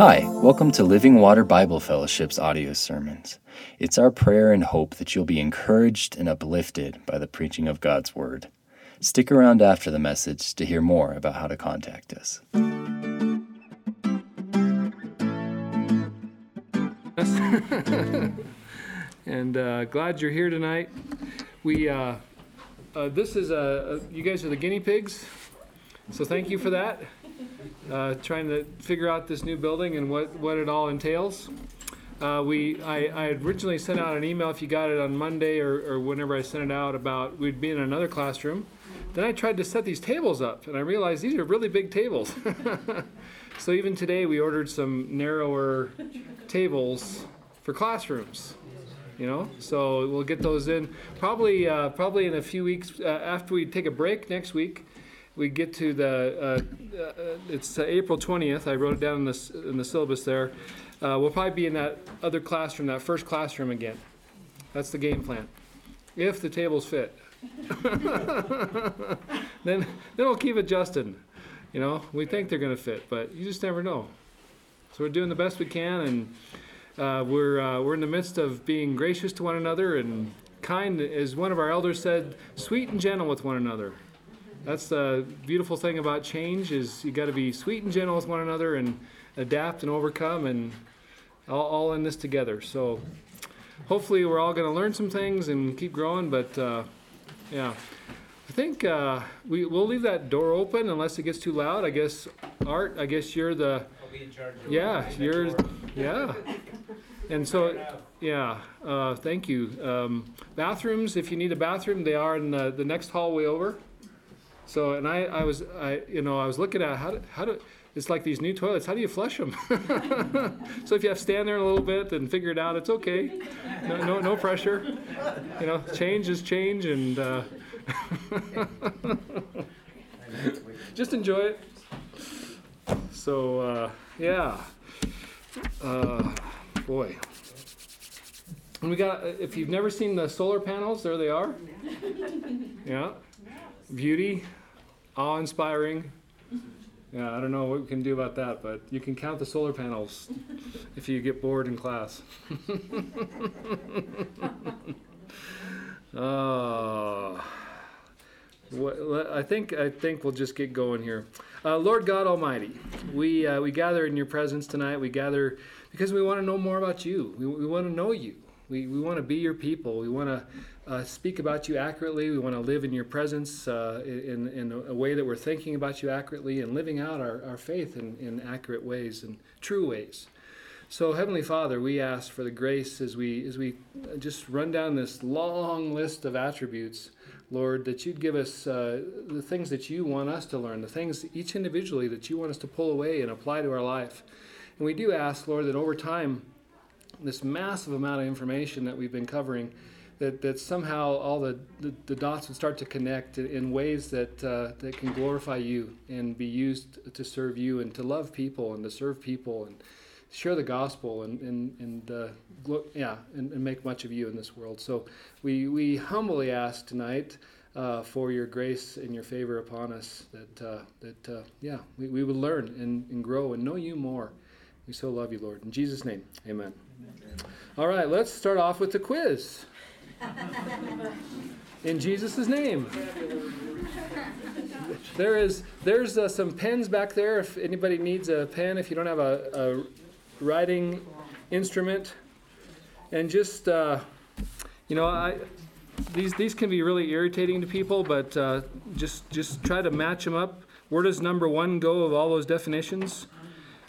Hi, welcome to Living Water Bible Fellowship's audio sermons. It's our prayer and hope that you'll be encouraged and uplifted by the preaching of God's Word. Stick around after the message to hear more about how to contact us. and uh, glad you're here tonight. We uh, uh, this is a, you guys are the guinea pigs, so thank you for that uh, trying to figure out this new building and what, what it all entails. Uh, we, I, I originally sent out an email if you got it on Monday or, or whenever I sent it out about we'd be in another classroom. Then I tried to set these tables up and I realized these are really big tables. so even today we ordered some narrower tables for classrooms. You know, so we'll get those in probably uh, probably in a few weeks uh, after we take a break next week we get to the, uh, uh, it's April 20th, I wrote it down in the, in the syllabus there. Uh, we'll probably be in that other classroom, that first classroom again. That's the game plan. If the tables fit. then, then we'll keep adjusting. You know, we think they're going to fit, but you just never know. So we're doing the best we can, and uh, we're, uh, we're in the midst of being gracious to one another and kind, as one of our elders said, sweet and gentle with one another that's the beautiful thing about change is you got to be sweet and gentle with one another and adapt and overcome and all, all in this together. So hopefully we're all going to learn some things and keep growing. But uh, yeah, I think uh, we we'll leave that door open unless it gets too loud. I guess Art. I guess you're the. Yeah, you're. Yeah. And so, yeah, uh, thank you. Um, bathrooms, if you need a bathroom, they are in the, the next hallway over. So, and I, I was, I, you know, I was looking at how, do, how do, it's like these new toilets. How do you flush them? so if you have to stand there a little bit and figure it out, it's okay. No, no, no pressure. You know, change is change, and uh, just enjoy it. So uh, yeah, uh, boy. And we got. If you've never seen the solar panels, there they are. Yeah, beauty awe inspiring. Yeah, I don't know what we can do about that, but you can count the solar panels if you get bored in class. uh, I think I think we'll just get going here. Uh, Lord God Almighty, we uh, we gather in Your presence tonight. We gather because we want to know more about You. We, we want to know You. We, we want to be Your people. We want to uh, speak about you accurately. We want to live in your presence uh, in, in a way that we're thinking about you accurately and living out our, our faith in, in accurate ways and true ways. So, Heavenly Father, we ask for the grace as we, as we just run down this long list of attributes, Lord, that you'd give us uh, the things that you want us to learn, the things each individually that you want us to pull away and apply to our life. And we do ask, Lord, that over time, this massive amount of information that we've been covering, that, that somehow all the, the, the, dots would start to connect in ways that, uh, that can glorify you and be used to serve you and to love people and to serve people and share the gospel and, and, and uh, yeah, and, and, make much of you in this world. So we, we humbly ask tonight uh, for your grace and your favor upon us that, uh, that uh, yeah, we, we would learn and, and grow and know you more. We so love you, Lord. In Jesus' name, amen. All right, let's start off with the quiz. In Jesus' name. There is there's uh, some pens back there. If anybody needs a pen, if you don't have a, a writing instrument, and just uh, you know, I these these can be really irritating to people, but uh, just just try to match them up. Where does number one go of all those definitions?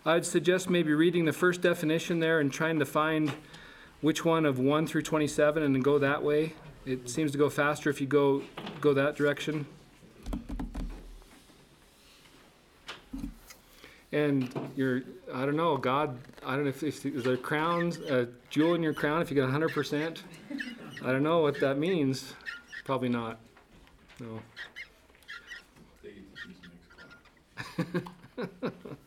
I'd suggest maybe reading the first definition there and trying to find which one of 1 through 27 and then go that way. It seems to go faster if you go go that direction. And you're, I don't know, God, I don't know if, if there's a crown, a jewel in your crown if you get 100%. I don't know what that means. Probably not. No.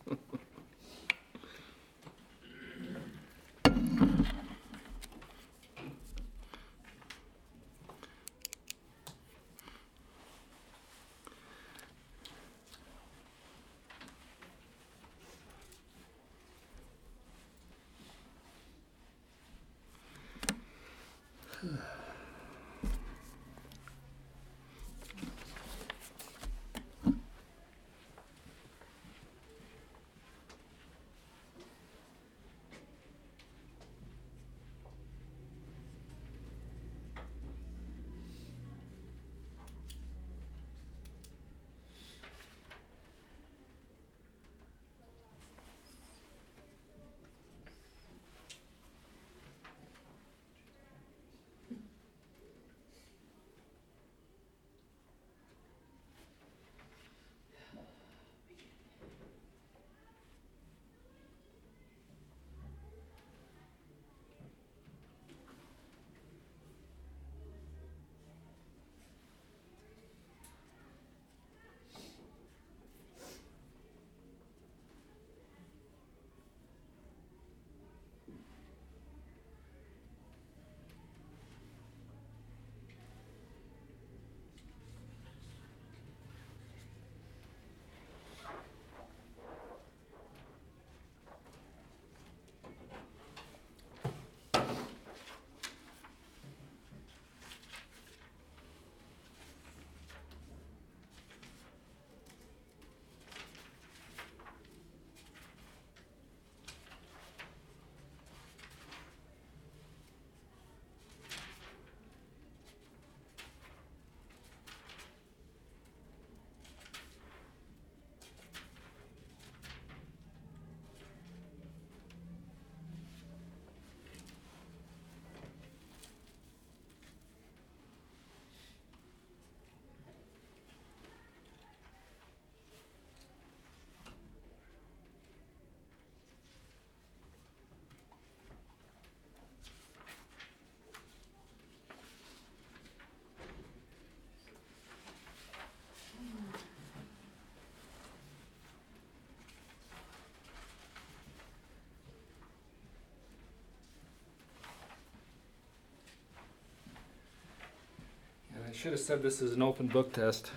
should have said this is an open book test.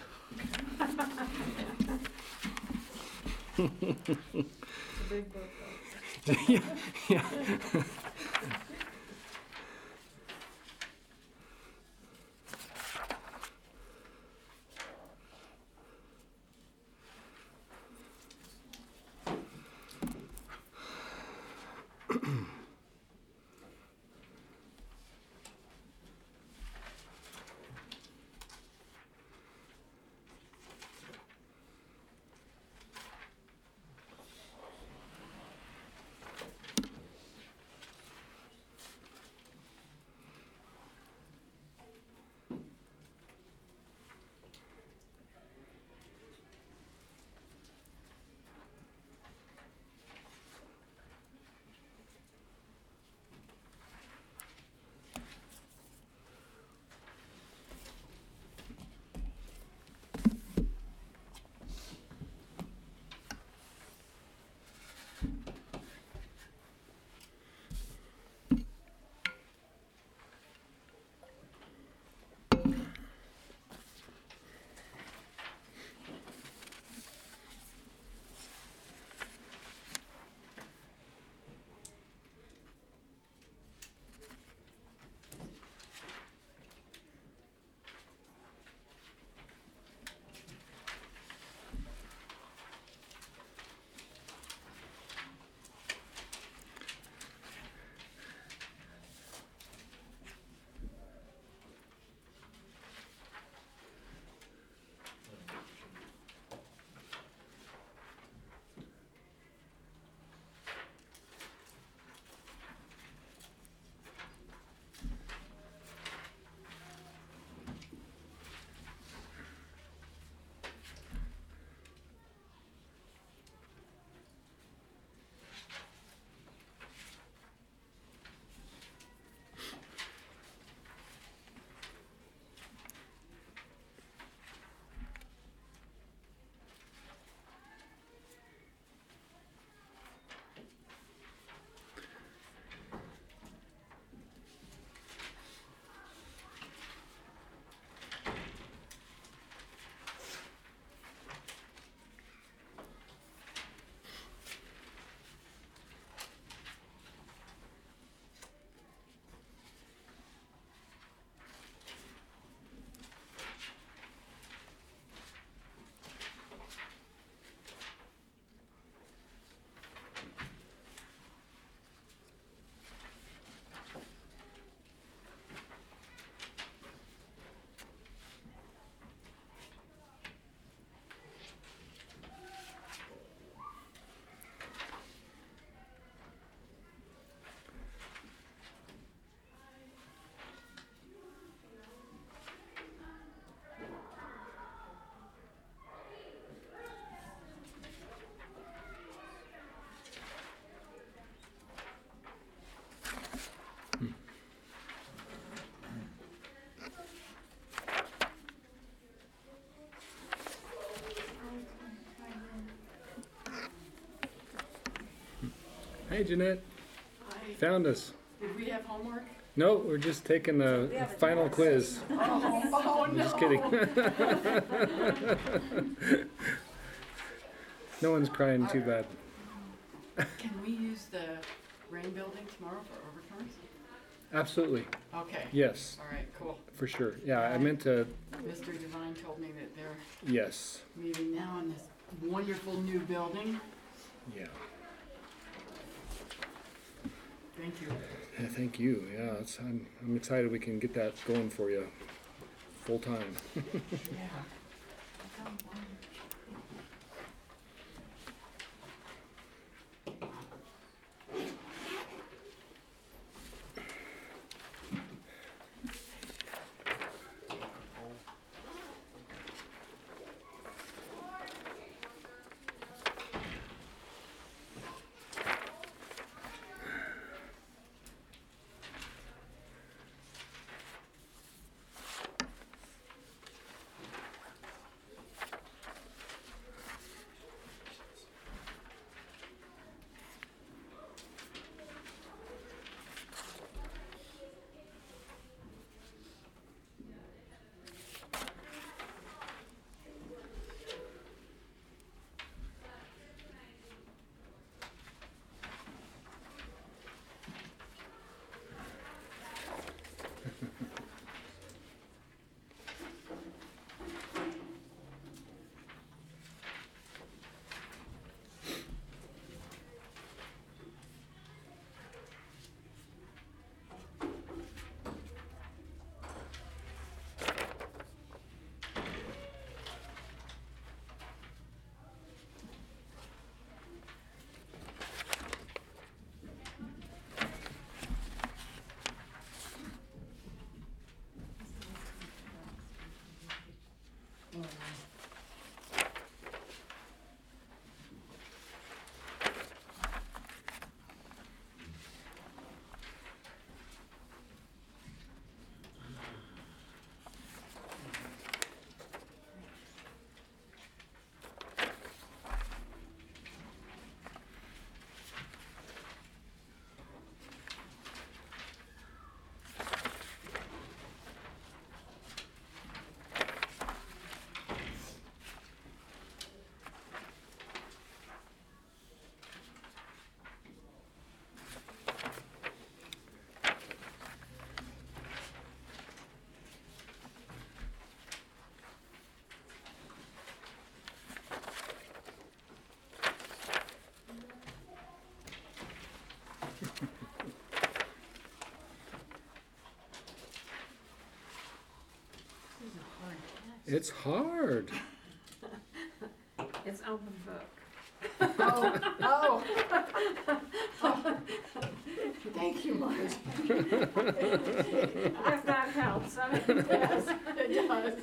It's a big book yeah, yeah. Hey, Jeanette. Hi. Found us. Did we have homework? No, we're just taking the final quiz. Oh, oh, I'm just kidding. no one's crying too bad. Can we use the rain building tomorrow for overturns? Absolutely. Okay. Yes, All right, cool. for sure. Yeah, I meant to. Mr. Devine told me that they're Yes. meeting now in this wonderful new building. Yeah. Thank you. Yeah, thank you. Yeah, it's, I'm, I'm excited we can get that going for you full time. Yeah. It's hard. It's open book. Oh, oh. Thank you, Marge. If that helps, I mean, Yes, it does.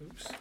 Oops.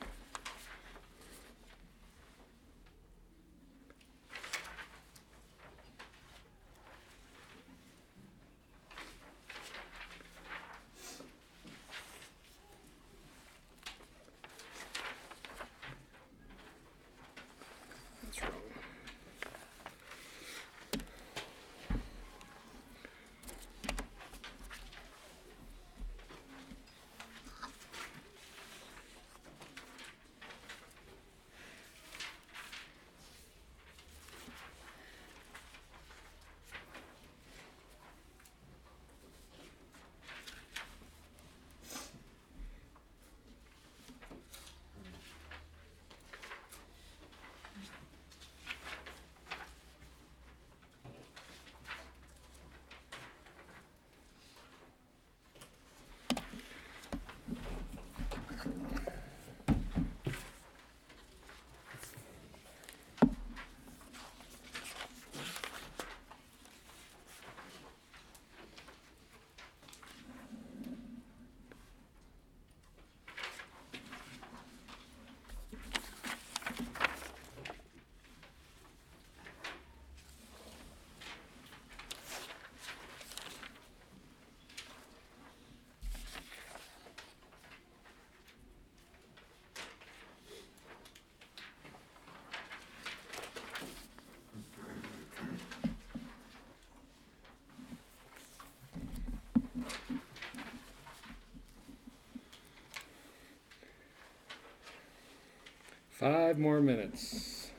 Five more minutes.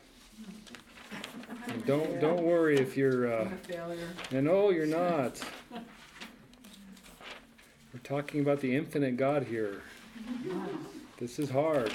And don't don't worry if you're. Uh, a failure. and no, you're not. We're talking about the infinite God here. This is hard.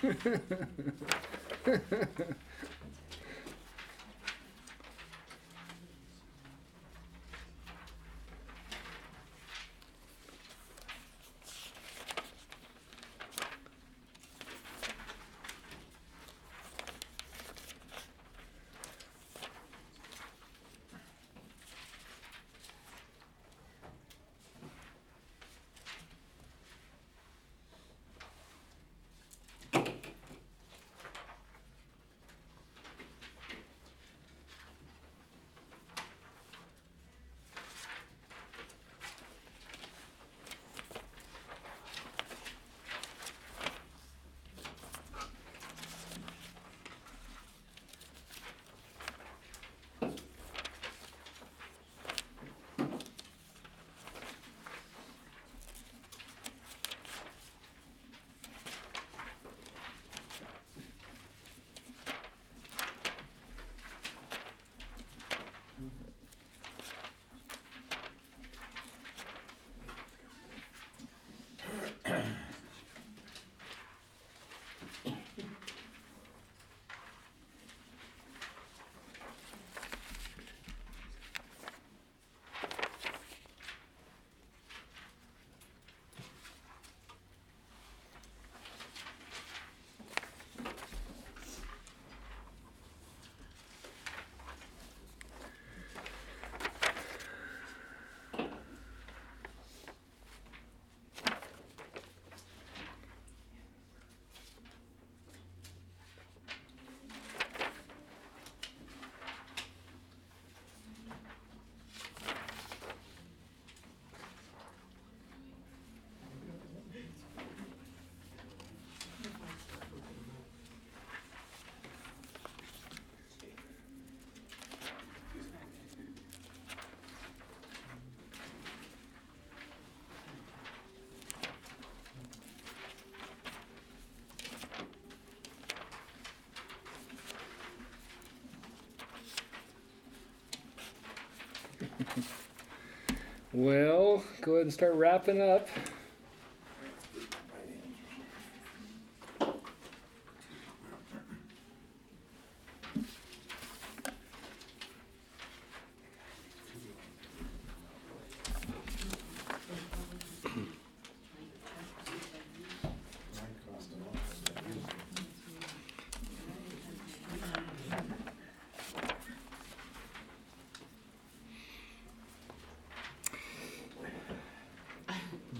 ハハハハ。Well, go ahead and start wrapping up.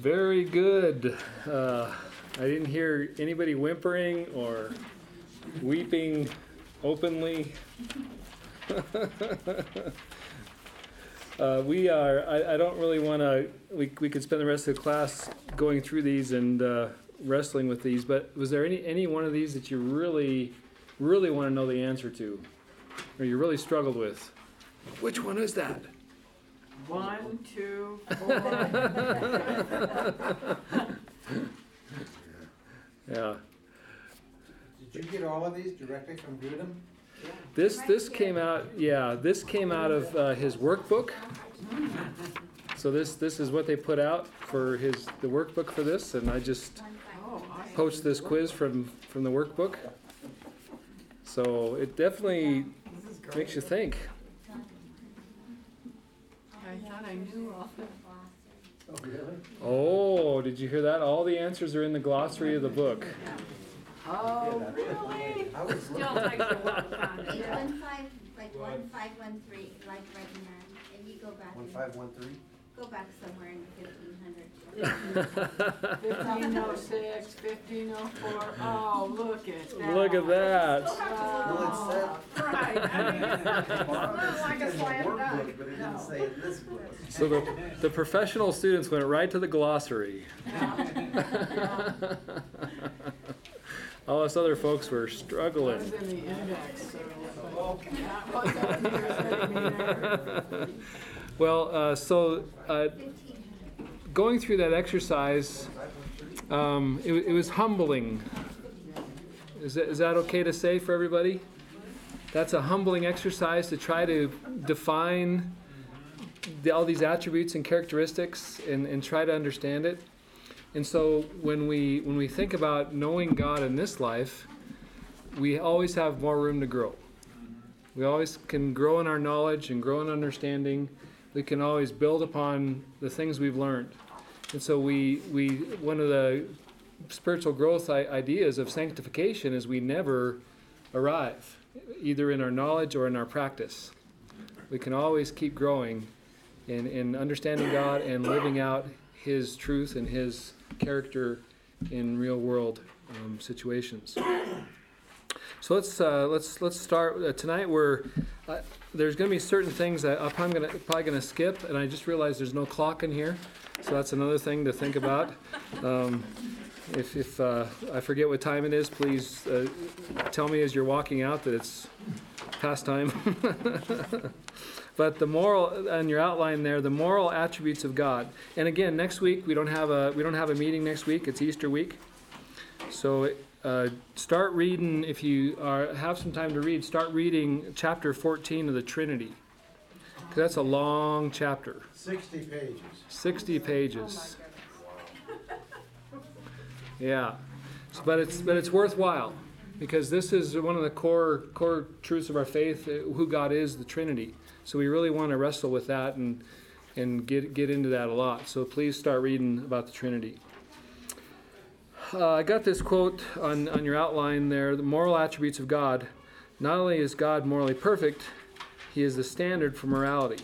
Very good. Uh, I didn't hear anybody whimpering or weeping openly. uh, we are, I, I don't really want to, we, we could spend the rest of the class going through these and uh, wrestling with these, but was there any, any one of these that you really, really want to know the answer to? Or you really struggled with? Which one is that? One, two, four. Yeah. Did you get all of these directly from Grudem? This this came out yeah this came out of uh, his workbook. So this this is what they put out for his the workbook for this, and I just Oh, awesome. poached this quiz from from the workbook. So it definitely This is great. makes you think. I thought I knew all. Oh, really? Oh, did you hear that? All the answers are in the glossary of the book. Oh, really? I was Still looking, takes a while to find it. Yeah. one five, like one five one three, like right in there, if you go back, one and- five one three? go back somewhere in fifteen hundred. Fifteen oh six, fifteen oh four, oh, look at that. Look at that. Oh, Right, I mean, it's not like a It's in workbook. But it didn't say it this book. So the, the professional students went right to the glossary. All us other folks were That struggling. in the index, so that was up here, so maybe Well, uh, so uh, going through that exercise, um, it, it was humbling. Is that, is that okay to say for everybody? That's a humbling exercise to try to define the, all these attributes and characteristics and, and try to understand it. And so when we when we think about knowing God in this life, we always have more room to grow. We always can grow in our knowledge and grow in understanding. We can always build upon the things we've learned. And so we we one of the spiritual growth ideas of sanctification is we never arrive, either in our knowledge or in our practice. We can always keep growing in, in understanding God and living out His truth and His character in real world um, situations. So let's uh, let's let's start uh, tonight. We're uh, there's going to be certain things that I'm probably going to probably going to skip, and I just realized there's no clock in here, so that's another thing to think about. Um, if if uh, I forget what time it is, please uh, tell me as you're walking out that it's past time. but the moral on your outline there, the moral attributes of God. And again, next week we don't have a we don't have a meeting next week. It's Easter week, so uh, start reading if you are have some time to read. Start reading chapter 14 of the Trinity, because that's a long chapter, Sixty pages. 60 pages. Yeah, so, but it's but it's worthwhile because this is one of the core core truths of our faith: uh, who God is, the Trinity. So we really want to wrestle with that and and get get into that a lot. So please start reading about the Trinity. Uh, I got this quote on, on your outline there the moral attributes of God. Not only is God morally perfect, he is the standard for morality.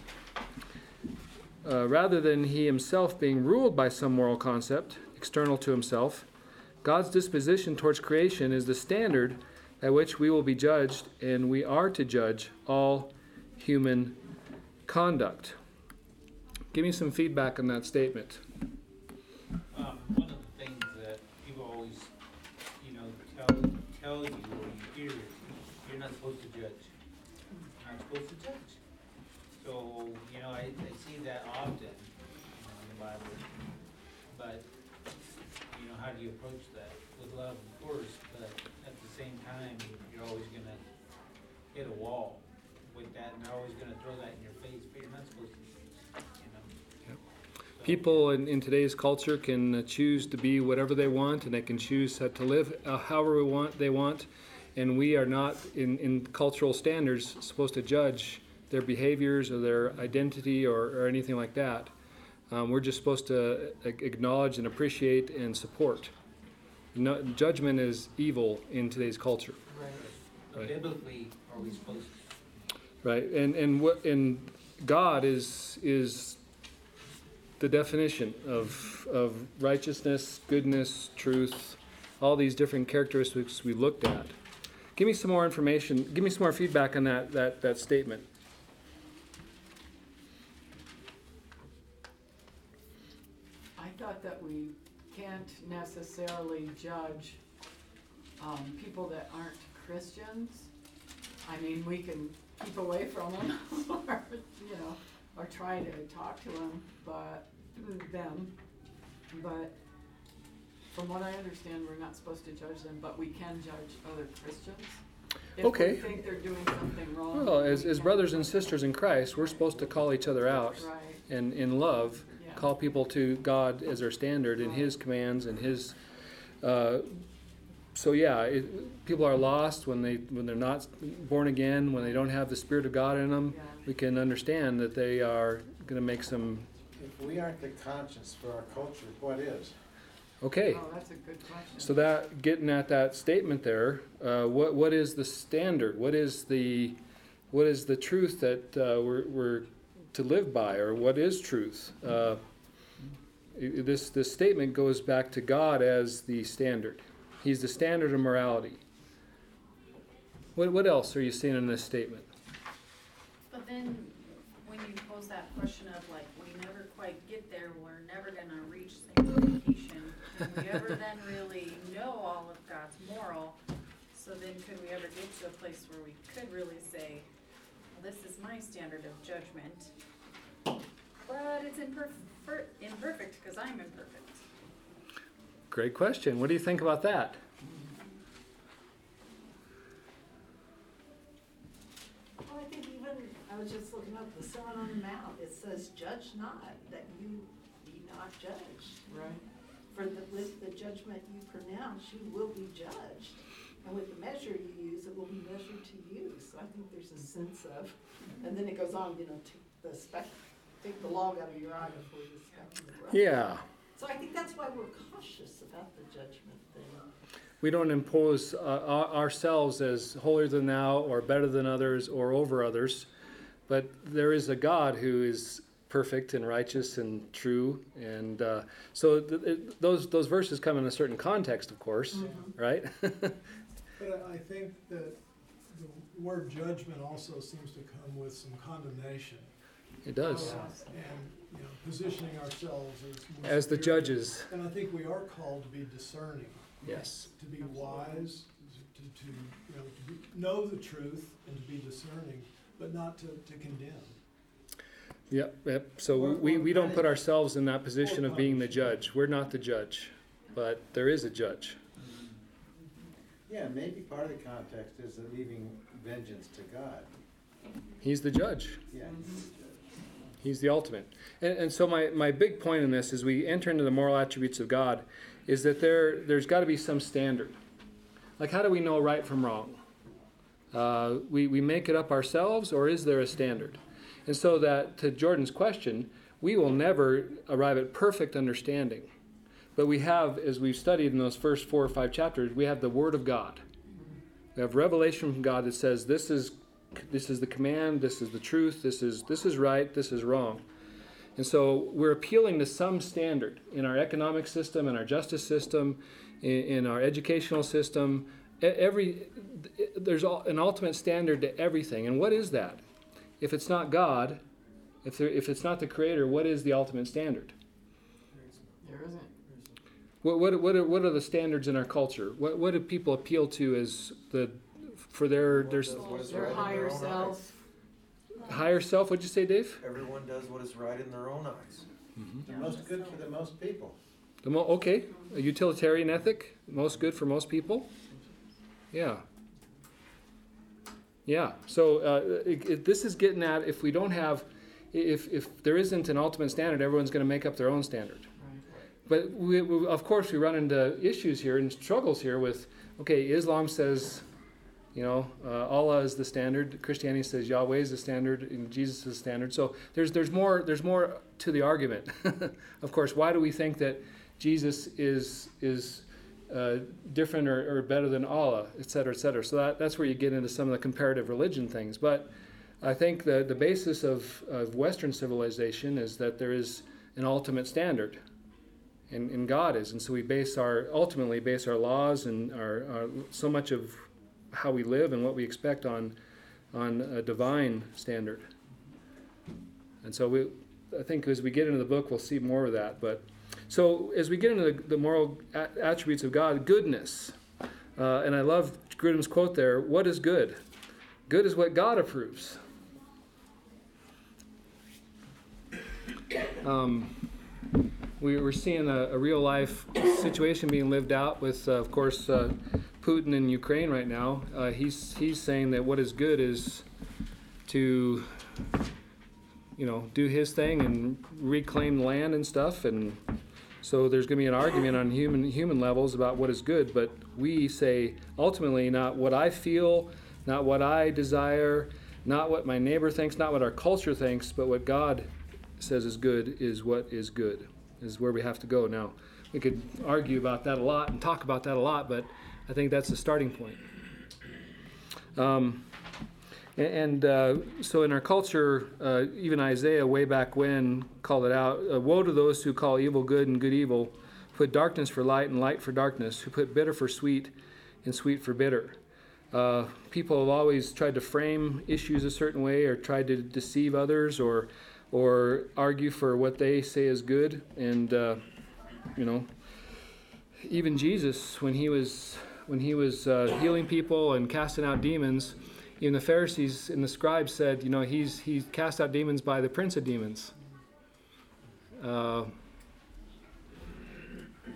Uh, rather than he himself being ruled by some moral concept external to himself, God's disposition towards creation is the standard at which we will be judged, and we are to judge all human conduct. Give me some feedback on that statement. Um, one of the things that people always, you know, tell, you or you hear, you're not supposed to judge. You're not supposed to judge. So, you know, I, I see that often, you know, in the Bible. But, you know, how do you approach that? With love, of course, but at the same time, you're always gonna hit a wall with that, and they're always gonna throw that in your face, but you're not supposed to, you know? So- People in, in today's culture can uh, choose to be whatever they want, and they can choose uh, to live uh, however we want they want, and we are not, in, in cultural standards, supposed to judge their behaviors or their identity or, or anything like that. Um, we're just supposed to acknowledge and appreciate and support. No, judgment is evil in today's culture. But Right. Biblically, are we supposed to? Right, and and what and God is is the definition of of righteousness, goodness, truth, all these different characteristics we looked at. Give me some more information. Give me some more feedback on that that that statement. I thought that we can't necessarily judge, um, people that aren't Christians. I mean, we can keep away from them, or, you know, or try to talk to them, but, them. But from what I understand, we're not supposed to judge them, but we can judge other Christians. If Okay. We think they're doing something wrong. Well, as we as can- brothers and sisters in Christ, we're supposed to call each other out Right, and in love yeah. call people to God as our standard and His commands and His. Uh, so yeah, it, people are lost when they when they're not born again, when they don't have the Spirit of God in them. Yeah. We can understand that they are going to make some. If we aren't the conscience for our culture, what is? Okay, Oh, that's a good question. so that getting at that statement there, uh, what what is the standard? What is the what is the truth that uh, we're, we're to live by, or what is truth? Uh, this this statement goes back to God as the standard. He's the standard of morality. What what else are you seeing in this statement? But then, when you pose that question of like, we never quite get there, we're never gonna reach sanctification, can we ever then really know all of God's moral So then could we ever get to a place where we could really say, well, this is my standard of judgment, but it's imperfect, imperfect, cause I'm imperfect. Great question. What do you think about that? Well, I think even, I was just looking up the Sermon on the Mount, it says, judge not, that you be not judged. Right. For the, with the judgment you pronounce, you will be judged. And with the measure you use, it will be measured to you. So I think there's a sense of, and then it goes on, you know, take the speck, take the log out of your eye before you speck in the brush. Yeah. So I think that's why we're cautious about the judgment thing. We don't impose uh, our- ourselves as holier than thou or better than others or over others, but there is a God who is perfect and righteous and true, and uh, so th- it, those those verses come in a certain context, of course, right? But I think that the word judgment also seems to come with some condemnation. it does, And, you know, positioning ourselves as. as the judges. And I think we are called to be discerning, Yes. to be wise, to, to, you know, to be, know the truth and to be discerning, but not to, to condemn. Yep. Yep. So we, we don't put ourselves in that position of being the judge. We're not the judge, but there is a judge. Yeah, maybe part of the context is leaving vengeance to God. He's the judge. Yeah. He's the ultimate. And, and so my, my big point in this as we enter into the moral attributes of God is that there there's got to be some standard. Like how do we know right from wrong? Uh, we, we make it up ourselves or is there a standard? And so that to Jordan's question, we will never arrive at perfect understanding. But we have, as we've studied in those first four or five chapters, we have the Word of God. We have revelation from God that says this is this is the command, this is the truth, this is this is right, this is wrong. And so we're appealing to some standard in our economic system, in our justice system, in, in our educational system. Every there's an ultimate standard to everything. And what is that? If it's not God, if there, if it's not the Creator, what is the ultimate standard? There isn't. What what what are, what are the standards in our culture? What what do people appeal to as the for their their s- Their higher self. higher self? What'd you say, Dave? Everyone does what is right in their own eyes. Mm-hmm. The most good for the most people. The mo- okay, a utilitarian ethic, most good for most people. Yeah. Yeah. So uh, it, it, this is getting at if we don't have, if if there isn't an ultimate standard, everyone's going to make up their own standard. But we, we, of course, we run into issues here and struggles here with, okay, Islam says, you know, uh, Allah is the standard. Christianity says Yahweh is the standard, and Jesus is the standard. So there's there's more there's more to the argument. of course, why do we think that Jesus is is uh, different or, or better than Allah, et cetera, et cetera? So that, that's where you get into some of the comparative religion things. But I think the the basis of, of Western civilization is that there is an ultimate standard and, and God is. And so we base our ultimately base our laws and our, our so much of how we live and what we expect on on a divine standard. And so we, I think as we get into the book, we'll see more of that. But so as we get into the, the moral a- attributes of God, goodness, uh, and I love Grudem's quote there. What is good? Good is what God approves. Um, we we're seeing a, a real life situation being lived out with, uh, of course, uh, Putin in Ukraine right now. Uh, he's he's saying that what is good is to, you know, do his thing and reclaim land and stuff, and so there's going to be an argument on human human levels about what is good. But we say ultimately not what I feel, not what I desire, not what my neighbor thinks, not what our culture thinks, but what God says is good is what is good is where we have to go now. We could argue about that a lot and talk about that a lot, but I think that's the starting point. Um, a- and uh, so in our culture, uh, even Isaiah, way back when, called it out uh, Woe to those who call evil good and good evil, put darkness for light and light for darkness, who put bitter for sweet and sweet for bitter. Uh, people have always tried to frame issues a certain way or tried to deceive others or or argue for what they say is good. And, uh, you know, even Jesus, when he was when he was uh, healing people and casting out demons, even the Pharisees and the scribes said, you know, he's he cast out demons by the prince of demons. Uh,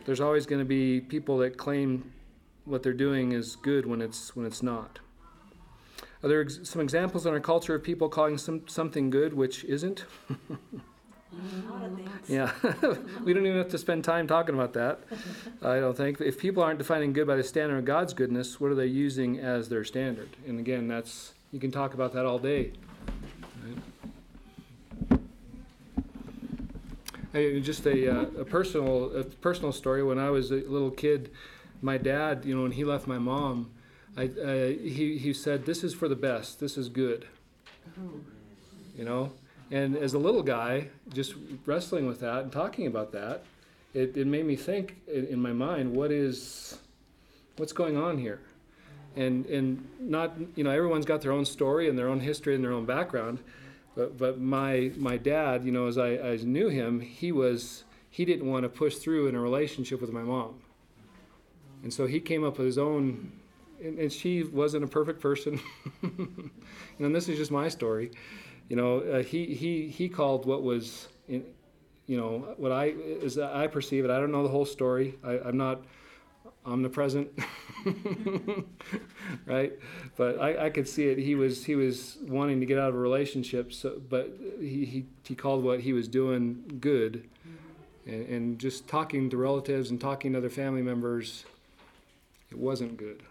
there's always going to be people that claim what they're doing is good when it's when it's not. Are there ex- some examples in our culture of people calling some, something good which isn't? yeah, we don't even have to spend time talking about that. I don't think. If people aren't defining good by the standard of God's goodness, what are they using as their standard? And again, that's you can talk about that all day. Right? Hey, just a, uh, a personal a personal story. When I was a little kid, my dad, you know, when he left my mom, I, uh, he he said, "This is for the best. This is good." You know, and as a little guy, just wrestling with that and talking about that, it, it made me think in, my mind, what is, what's going on here? And, and not, you know, everyone's got their own story and their own history and their own background. But, but my, my dad, you know, as I, knew him, he was, he didn't want to push through in a relationship with my mom. And so he came up with his own, and, and she wasn't a perfect person. and this is just my story you know, uh, he, he, he called what was, in, you know, what I, as I perceive it, I don't know the whole story. I, I'm not omnipresent, right? But I, I could see it. He was, he was wanting to get out of a relationship, so, but he, he, he called what he was doing good. And, and just talking to relatives and talking to other family members, it wasn't good.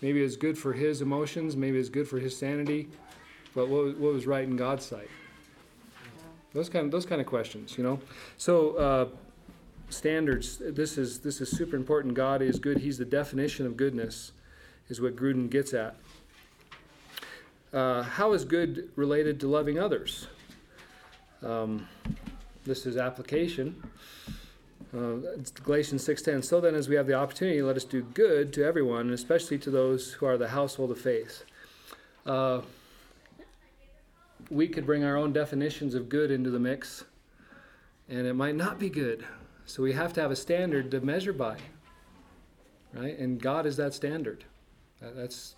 Maybe it's good for his emotions, maybe it's good for his sanity, but what, what was right in God's sight? Those kind of those kind of questions, you know. So uh, standards. This is this is super important. God is good. He's the definition of goodness, is what Grudem gets at. Uh, how is good related to loving others? Um, this is application. Uh, Galatians 6:10. So then, as we have the opportunity, let us do good to everyone, and especially to those who are the household of faith. Uh, we could bring our own definitions of good into the mix, and it might not be good. So we have to have a standard to measure by, right? And God is that standard. That's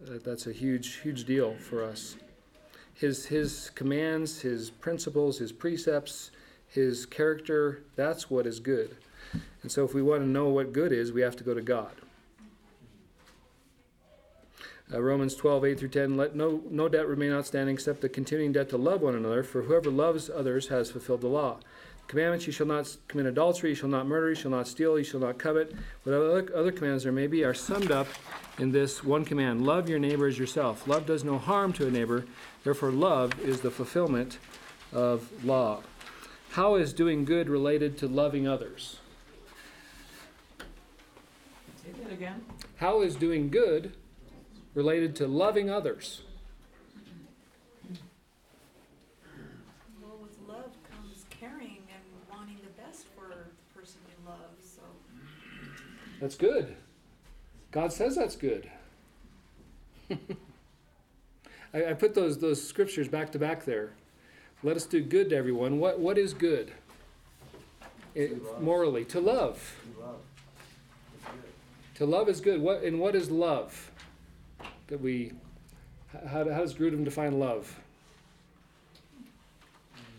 that's a huge, huge deal for us. His His commands, His principles, His precepts his character, that's what is good. And so if we want to know what good is, we have to go to God. Uh, Romans 12, 8 through 10, let no, no debt remain outstanding except the continuing debt to love one another, for whoever loves others has fulfilled the law. Commandments, you shall not commit adultery, you shall not murder, you shall not steal, you shall not covet. Whatever other, other commands there may be are summed up in this one command love your neighbor as yourself. Love does no harm to a neighbor, therefore, love is the fulfillment of law. How is doing good related to loving others? Say that again. How is doing good related to loving others? Well, with love comes caring and wanting the best for the person you love, so. That's good. God says that's good. I, I put those those scriptures back to back there. Let us do good to everyone. What what is good? It, morally, to love. To love is good. What and what is love? That we how, how does Grudem define love?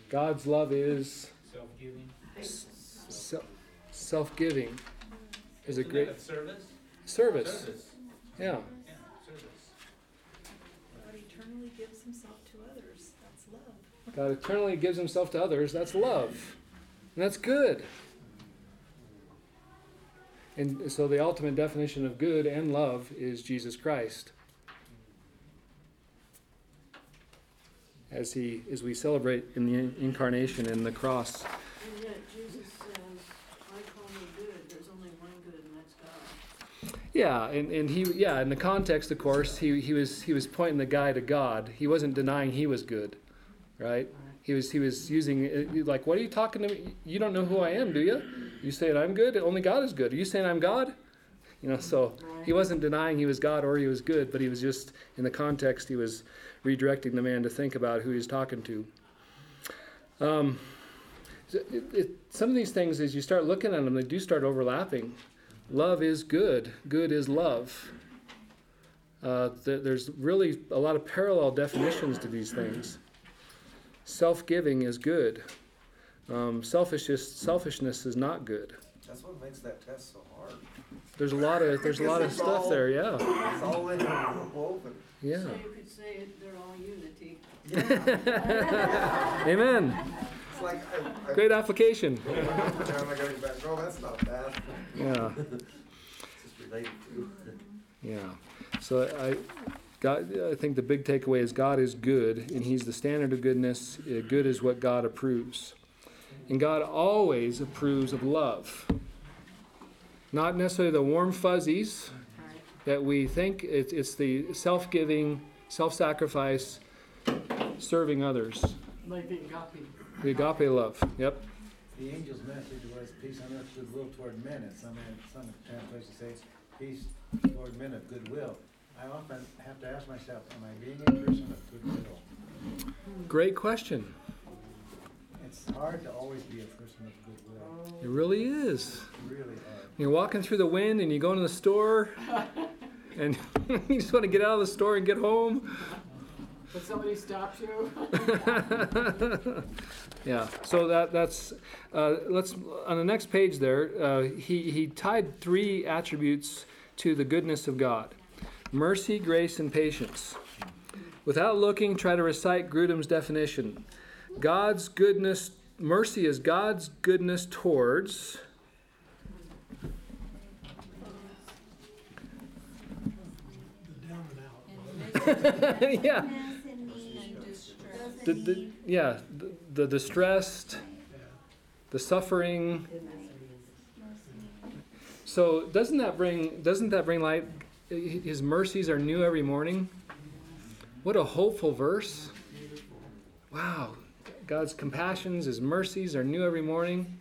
God's love is Self-giving. self, self-giving. Is a Isn't great that a service? service. Service. Yeah. Yeah, service. God eternally gives himself to others, that's love. God eternally gives himself to others. That's love. And that's good. And so the ultimate definition of good and love is Jesus Christ. As he as we celebrate in the incarnation and the cross. And yet Jesus says, I call me good, there's only one good and that's God. Yeah, and, and he yeah, in the context of course, he, he was he was pointing the guy to God. He wasn't denying he was good. Right? He was he was using like what are you talking to me? You don't know who I am, do you? You saying I'm good? Only God is good. Are you saying I'm God? You know, so he wasn't denying he was God or he was good, but he was just in the context he was redirecting the man to think about who he was talking to. Um, it, it, some of these things, as you start looking at them, they do start overlapping. Love is good. Good is love. Uh, th- there's really a lot of parallel definitions to these things. Self-giving is good. Um, selfishness, selfishness is not good. That's what makes that test so hard. There's a lot of there's a lot of It's stuff all- there. Yeah, It's all in woven. yeah. So you could say it- they're all unity. Amen. It's like, I, I. Great application. Now I gotta go back, no, that's not bad. Yeah. It's just related to. Yeah. So I, God, I think the big takeaway is God is good, and He's the standard of goodness. Uh, Good is what God approves, and God always approves of love. Not necessarily the warm fuzzies that we think. It's, it's the self-giving, self-sacrifice, serving others. Like the agape. The agape love. Yep. The angel's message was peace on earth, goodwill toward men, and some, some translations say peace toward men of goodwill. I often have to ask myself, am I being a person of goodwill? Great question. It's hard to always be a person of goodwill, It really is. really hard. You're walking through the wind and you go into the store and you just want to get out of the store and get home. But somebody stops you. yeah. So that that's uh, let's on the next page there. Uh, he he tied three attributes to the goodness of God: mercy, grace, and patience. Without looking, try to recite Grudem's definition. God's goodness, mercy is God's goodness towards. Yeah. The, the, yeah, the, the distressed, the suffering. So doesn't that bring doesn't that bring light? His mercies are new every morning. What a hopeful verse! Wow, God's compassions, His mercies are new every morning.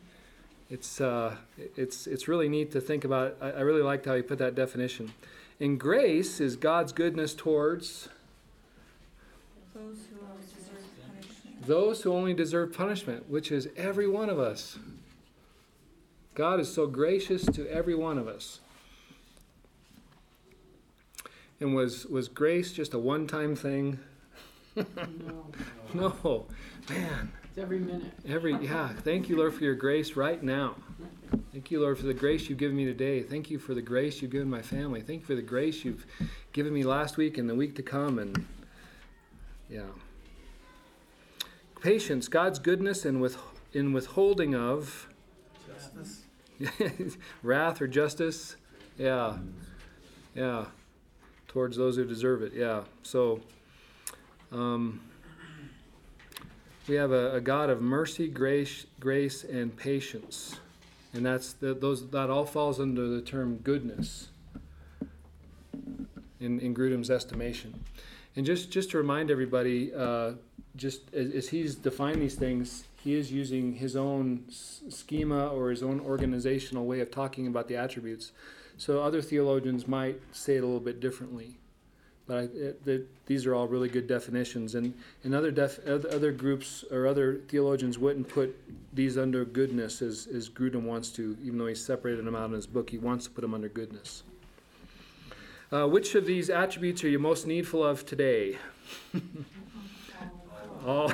It's uh, it's it's really neat to think about. I, I really liked how he put that definition. And grace is God's goodness towards Those who all deserve punishment. those who only deserve punishment, which is every one of us. God is so gracious to every one of us. And was was grace just a one-time thing? No, No. Man, it's every minute. every yeah, thank you Lord for your grace right now. Thank you Lord for the grace you've given me today. Thank you for the grace you've given my family. Thank you for the grace you've given me last week and the week to come and yeah. Patience, God's goodness and with in withholding of Justice. wrath or justice. Yeah. Yeah. Towards those who deserve it. Yeah. So um, we have a, a God of mercy, grace, grace, and patience. And that's the, those that all falls under the term goodness in, in Grudem's estimation. And just, just to remind everybody, uh, just as, as he's defined these things, he is using his own schema or his own organizational way of talking about the attributes. So other theologians might say it a little bit differently. But I, it, that these are all really good definitions, and, and other, def, other other groups or other theologians wouldn't put these under goodness as, as Grudem wants to, even though he separated them out in his book. He wants to put them under goodness. Uh, which of these attributes are you most needful of today? All.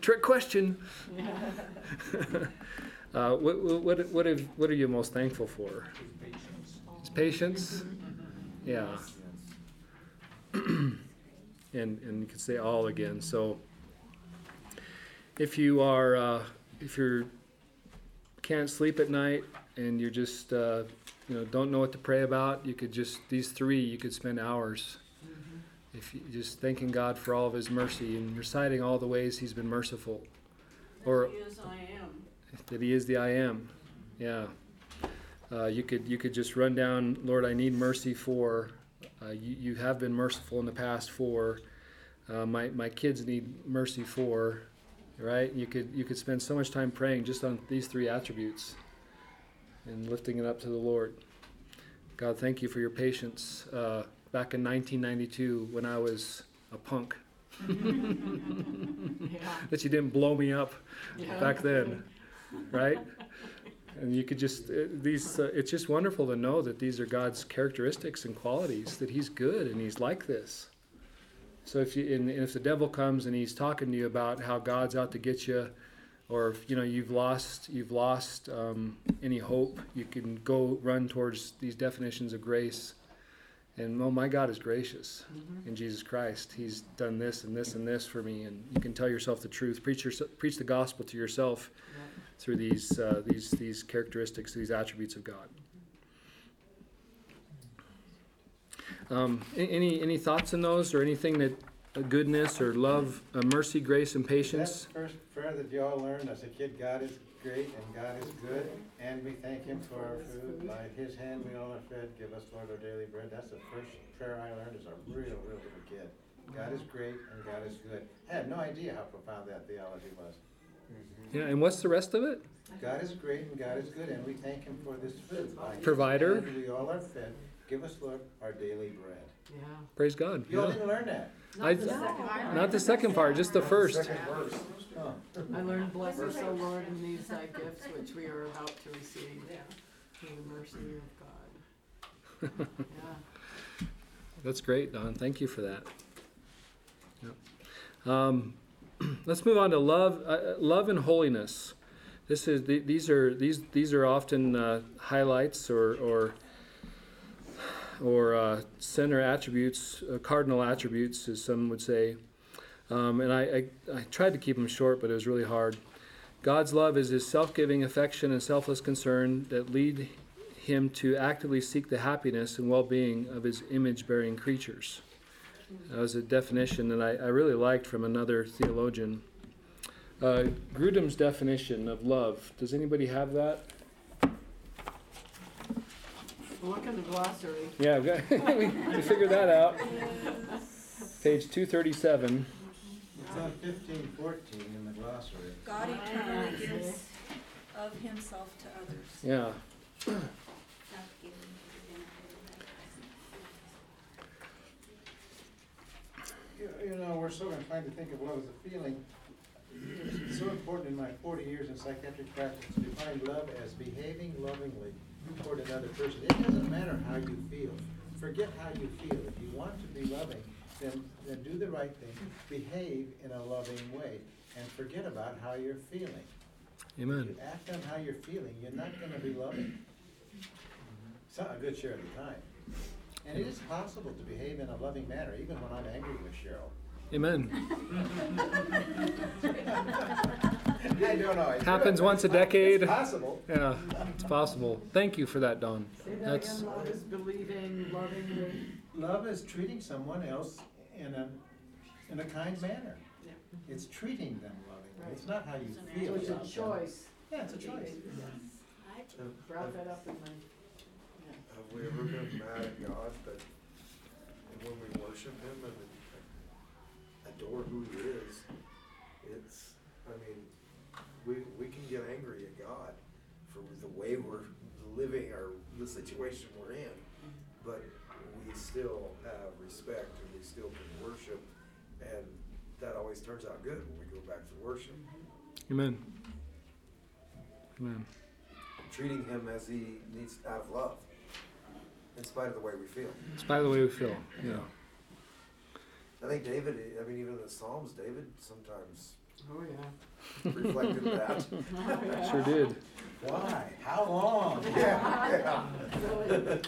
Trick question. uh, what, what, what, have, what are you most thankful for? Is patience? Yeah. and, and you can say all again. So if you are, uh, if you're, can't sleep at night and you're just, uh, you know, don't know what to pray about, you could just, these three, you could spend hours if you just thanking God for all of His mercy and reciting all the ways He's been merciful, or Is I am. That He is the I am. Yeah. Uh, you could you could just run down, Lord, I need mercy for. Uh, you, you have been merciful in the past for. Uh, my my kids need mercy for. Right? You could you could spend so much time praying just on these three attributes, and lifting it up to the Lord. God, thank you for your patience. Uh, back in 1992 when I was a punk. That you didn't blow me up Yeah. back then, right? And you could just uh, these. Uh, it's just wonderful to know that these are God's characteristics and qualities. That He's good and He's like this. So if you and if the devil comes and he's talking to you about how God's out to get you, or if, you know you've lost you've lost um, any hope, you can go run towards these definitions of grace. And oh, my God is gracious Mhm. in Jesus Christ. He's done this and this and this for me, and you can tell yourself the truth. Preach your, preach the gospel to yourself Yeah. Through these uh, these these characteristics, these attributes of God. Um, any any thoughts on those, or anything that uh, goodness or love, uh, mercy, grace, and patience? That's the first prayer that you all learned as a kid, God is great and God is good, and we thank him for our food. By his hand we all are fed, give us Lord our daily bread. That's the first prayer I learned as a real, real little kid. God is great and God is good. I had no idea how profound that theology was. Yeah, and what's the rest of it? God is great and God is good, and we thank him for this food. By Provider. hand We all are fed, give us Lord our daily bread. Yeah. Praise God. You all Yeah. didn't learn that? I- Not the second part. Not the second part, just the first. Second verse. Oh. I learned, bless us, O Lord, in these thy gifts which we are about to receive, through the mercy of God. Yeah. That's great, Don. Thank you for that. Yep. Um, let's move on to love, uh, love and holiness. This is the, these are these these are often uh, highlights or or or uh, center attributes, uh, cardinal attributes, as some would say. Um, and I, I, I tried to keep them short, but it was really hard. God's love is His self-giving affection and selfless concern that lead him to actively seek the happiness and well-being of his image-bearing creatures. That was a definition that I, I really liked from another theologian. Uh, Grudem's definition of love. Does anybody have that? Look in the glossary. Yeah, we, got, we, we figured that out. Page 237. It's on fifteen fourteen in the glossary. God eternally gives of himself to others. Yeah. Self-giving. You know, we're so inclined to think of love as a feeling. It's so important in my forty years in psychiatric practice to define love as behaving lovingly toward another person. It doesn't matter how you feel. Forget how you feel. If you want to be loving, then, then do the right thing, behave in a loving way, and forget about how you're feeling. Amen. If you act on how you're feeling, you're not gonna be loving. It's not a good share of the time. And it is possible to behave in a loving manner, even when I'm angry with Cheryl. Amen. I don't know. it's Happens real. once a decade. It's possible. Yeah, it's possible. Thank you for that, Don. Say that That's again, love is believing, loving, Love is treating someone else in a, in a kind manner. Yeah. It's treating them lovingly. Right. It's not how you It's feel it's a about them. choice. Yeah, it's a choice. I brought that up in my, yeah. Have we ever been mad at God that when we worship Him and adore who He is, it's, I mean, we, we can get angry at God for the way we're living or the situation we're in, but we still have respect and we still can worship, and that always turns out good when we go back to worship. Amen. Amen. Treating Him as He needs out of love, in spite of the way we feel. In spite of the way we feel. Yeah. I think David, I mean, even in the Psalms, David sometimes Oh, yeah. reflected that. Oh, yeah. Sure did. Why? How long? Yeah, Really.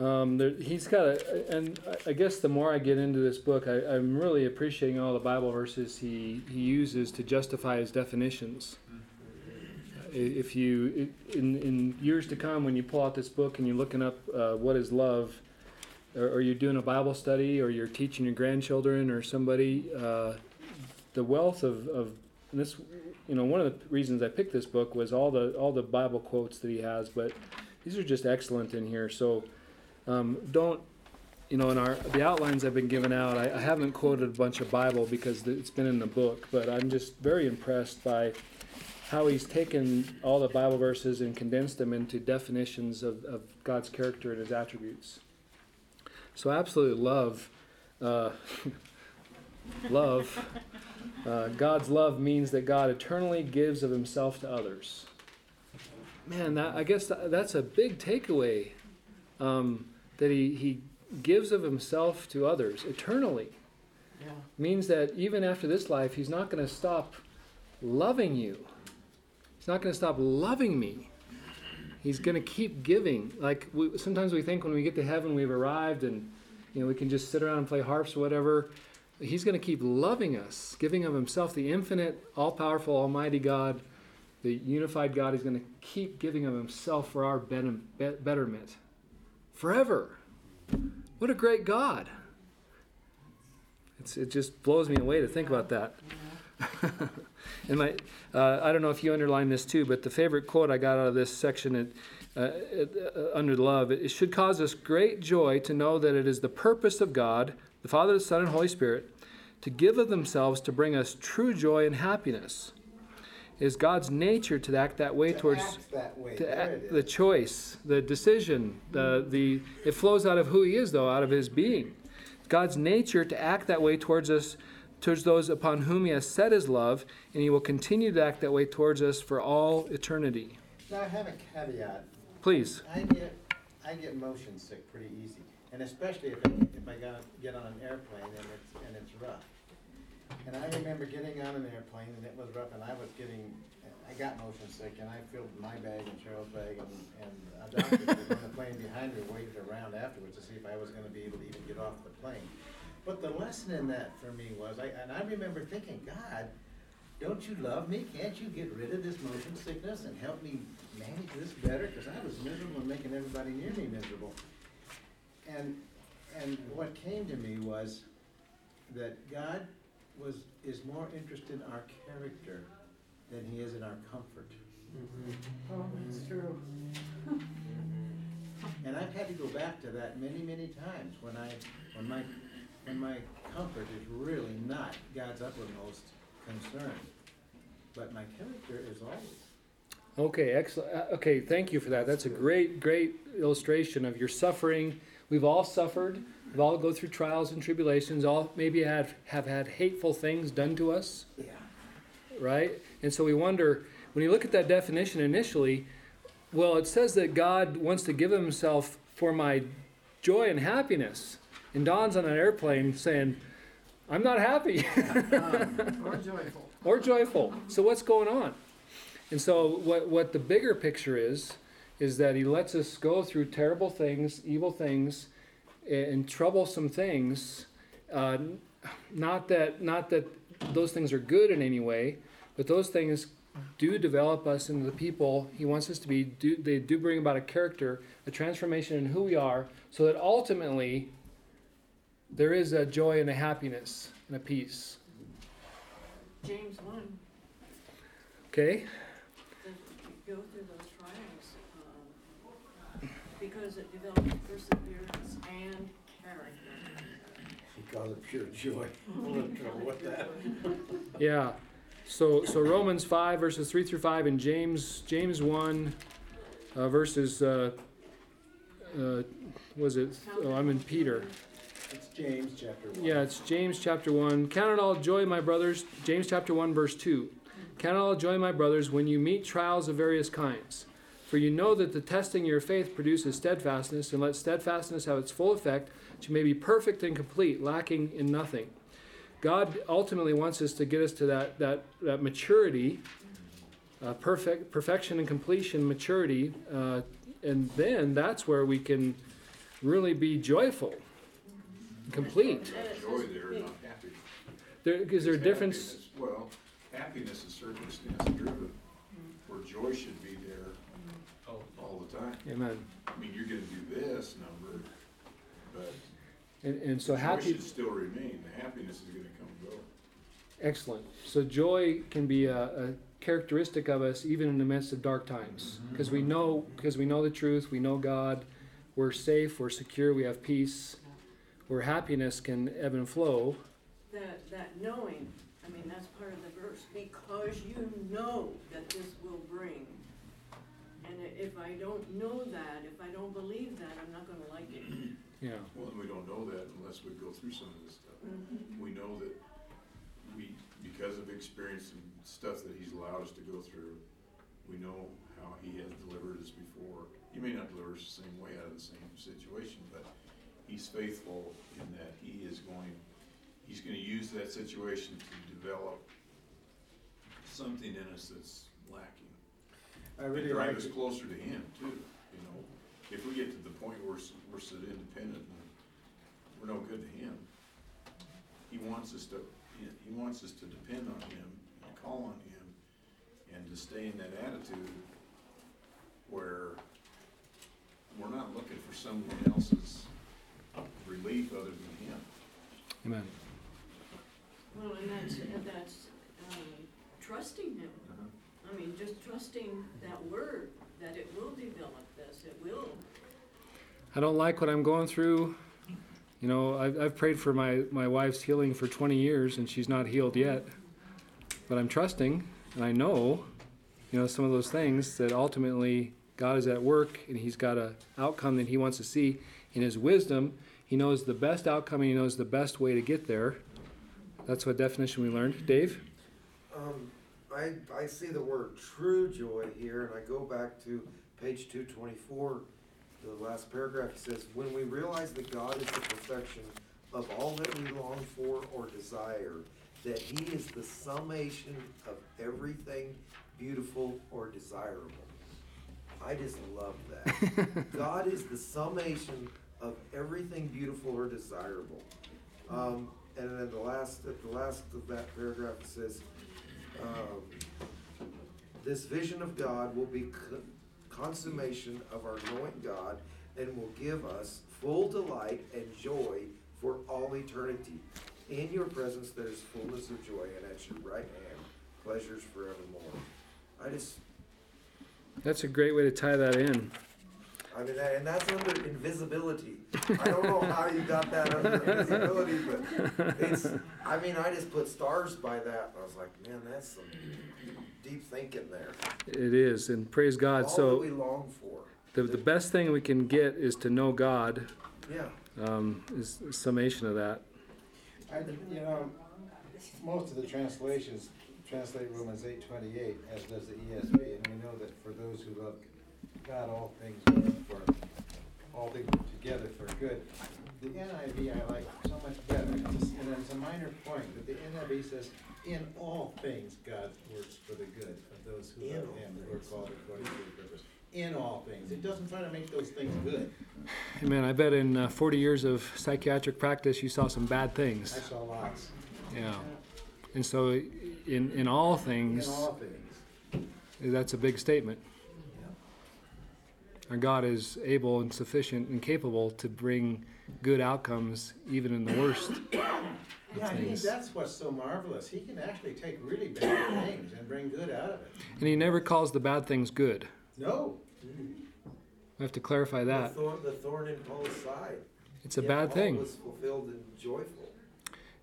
Um, there, he's got a, and I- I guess the more I get into this book, I, I'm really appreciating all the Bible verses he, he uses to justify his definitions. I- If you, in, in years to come, when you pull out this book and you're looking up uh, what is love, or, or you're doing a Bible study, or you're teaching your grandchildren or somebody, uh, the wealth of, of this, you know, one of the reasons I picked this book was all the all the Bible quotes that he has, but these are just excellent in here. So um, don't, you know, in our the outlines I've been giving out, I, I haven't quoted a bunch of Bible because it's been in the book, but I'm just very impressed by how he's taken all the Bible verses and condensed them into definitions of, of God's character and his attributes. So I absolutely love, uh, love. Uh, God's love means that God eternally gives of himself to others. Man, that, I guess that, that's a big takeaway um, that he, he gives of himself to others eternally. Yeah. Means that even after this life, he's not going to stop loving you. He's not going to stop loving me. He's going to keep giving. Like we, sometimes we think when we get to heaven, we've arrived and you know we can just sit around and play harps or whatever. He's going to keep loving us, giving of himself, the infinite, all-powerful, almighty God, the unified God. He's going to keep giving of himself for our betterment forever. What a great God! It's, it just blows me away to think about that. and my, uh, I don't know if you underlined this too, but the favorite quote I got out of this section uh, uh, under love it should cause us great joy to know that it is the purpose of God, the Father, the Son, and Holy Spirit, to give of themselves to bring us true joy and happiness. It is God's nature to act that way To towards that way. to act, the choice, the decision, the the it flows out of who he is though, out of his being. God's nature to act that way towards us towards those upon whom he has set his love, and he will continue to act that way towards us for all eternity. Now, I have a caveat. Please. I get, I get motion sick pretty easy, and especially if I, if I gotta get on an airplane and it's, and it's rough. And I remember getting on an airplane and it was rough, and I was getting, I got motion sick, and I filled my bag and Cheryl's bag, and, and a doctor on the plane behind me waited around afterwards to see if I was gonna be able to even get off the plane. But the lesson in that for me was, I, and I remember thinking, God, don't you love me? Can't you get rid of this motion sickness and help me manage this better? Because I was miserable and making everybody near me miserable. And, and what came to me was that God was, is more interested in our character than he is in our comfort. Mm-hmm. Oh, that's true. And I've had to go back to that many, many times when I, when my, when my comfort is really not God's uppermost concern. But my character is always. Okay, excellent. Uh, okay, thank you for that. That's a great, great illustration of your suffering. We've all suffered. We've all go through trials and tribulations. All maybe have have had hateful things done to us, Yeah. right? And so we wonder when you look at that definition initially. Well, it says that God wants to give Himself for my joy and happiness. And Don's on an airplane saying, "I'm not happy." Or joyful. or joyful. So what's going on? And so what what the bigger picture is is that he lets us go through terrible things, evil things, and troublesome things. Uh, not that not that those things are good in any way, but those things do develop us into the people he wants us to be. Do, they do bring about a character, a transformation in who we are, so that ultimately there is a joy and a happiness and a peace. James one, Okay. go through those trials, um, because it develops perseverance and character. He calls it pure joy. I'm in trouble with that. Yeah. So so Romans five verses three through five and James James one uh, verses uh, uh, was it? Oh, I'm in Peter. It's James chapter one. Yeah, it's James chapter one. Count it all joy, my brothers. James chapter one verse two. Count it all joy, my brothers, when you meet trials of various kinds. For you know that the testing of your faith produces steadfastness, and let steadfastness have its full effect, that you may be perfect and complete, lacking in nothing. God ultimately wants us to get us to that that, that maturity, uh, perfect perfection and completion, maturity, uh, and then that's where we can really be joyful, complete. And Joy there, not happy. There is there a difference? happiness. Well, happiness is circumstance driven, where joy should be there Oh, all the time. Amen. I mean, you're gonna do this number, but And, and so joy happy, should still remain. The happiness is gonna come and go. excellent. So joy can be a, a characteristic of us even in the midst of dark times, mm-hmm. because we know because we know the truth, we know God, we're safe, we're secure, we have peace. Where happiness can ebb and flow. That, that knowing, I mean, that's part of the verse, because you know that this will bring. And if I don't know that, if I don't believe that, I'm not gonna like it. Yeah. Well, and we don't know that unless we go through some of this stuff. Mm-hmm. We know that we, because of experience and stuff that he's allowed us to go through, we know how he has delivered us before. He may not deliver us the same way out of the same situation, but he's faithful in that he is going, he's gonna use that situation to develop something in us that's lacking. I really And drive like us it. closer to him too, you know? If we get to the point where we're, so independent and we're no good to him, he wants us to, he wants us to depend on him and call on him and to stay in that attitude where we're not looking for someone else's relief other than him. Amen. Well, and that's, and that's, um, trusting him. I mean, just trusting that word, that it will develop this, it will. I don't like what I'm going through. You know, I've, I've prayed for my, my wife's healing for 20 years and she's not healed yet. But I'm trusting and I know, you know, some of those things that ultimately God is at work and He's got a outcome that He wants to see. In His wisdom, He knows the best outcome and He knows the best way to get there. That's what definition we learned. Dave? Um, I, I see the word true joy here, and I go back to page two twenty-four, the last paragraph, it says, when we realize that God is the perfection of all that we long for or desire, that he is the summation of everything beautiful or desirable. I just love that. God is the summation of everything beautiful or desirable. Um, and then the last, at the last of that paragraph, it says, um, this vision of God will be co- consummation of our knowing God and will give us full delight and joy for all eternity. In your presence there is fullness of joy, and at your right hand pleasures forevermore. I just, That's a great way to tie that in. I mean, and that's under invisibility. I don't know how you got that under invisibility, but it's, I mean, I just put stars by that, and I was like, man, that's some deep thinking there. It is, and praise God. All that So we long for. the, the best thing we can get is to know God. Yeah. Um, is summation of that. I, you know, most of the translations translate Romans eight twenty-eight, as does the ESV, and we know that for those who love God, all things work for, all things together for good. The NIV I like so much better, and it's a minor point, but the NIV says, in all things God works for the good of those who In love him, who are things. called according to his purpose. In all things, it doesn't try to make those things good. Hey man, I bet in uh, 40 years of psychiatric practice, you saw some bad things. I saw lots, Yeah. And so, in in all in all things. that's a big statement. Our God is able and sufficient and capable to bring good outcomes even in the worst. Yeah, he, things. that's what's so marvelous. He can actually take really bad things and bring good out of it. And He never calls the bad things good. No, We have to clarify that. The thorn, the thorn in Paul's side. It's a Yet bad Paul thing. was fulfilled and joyful.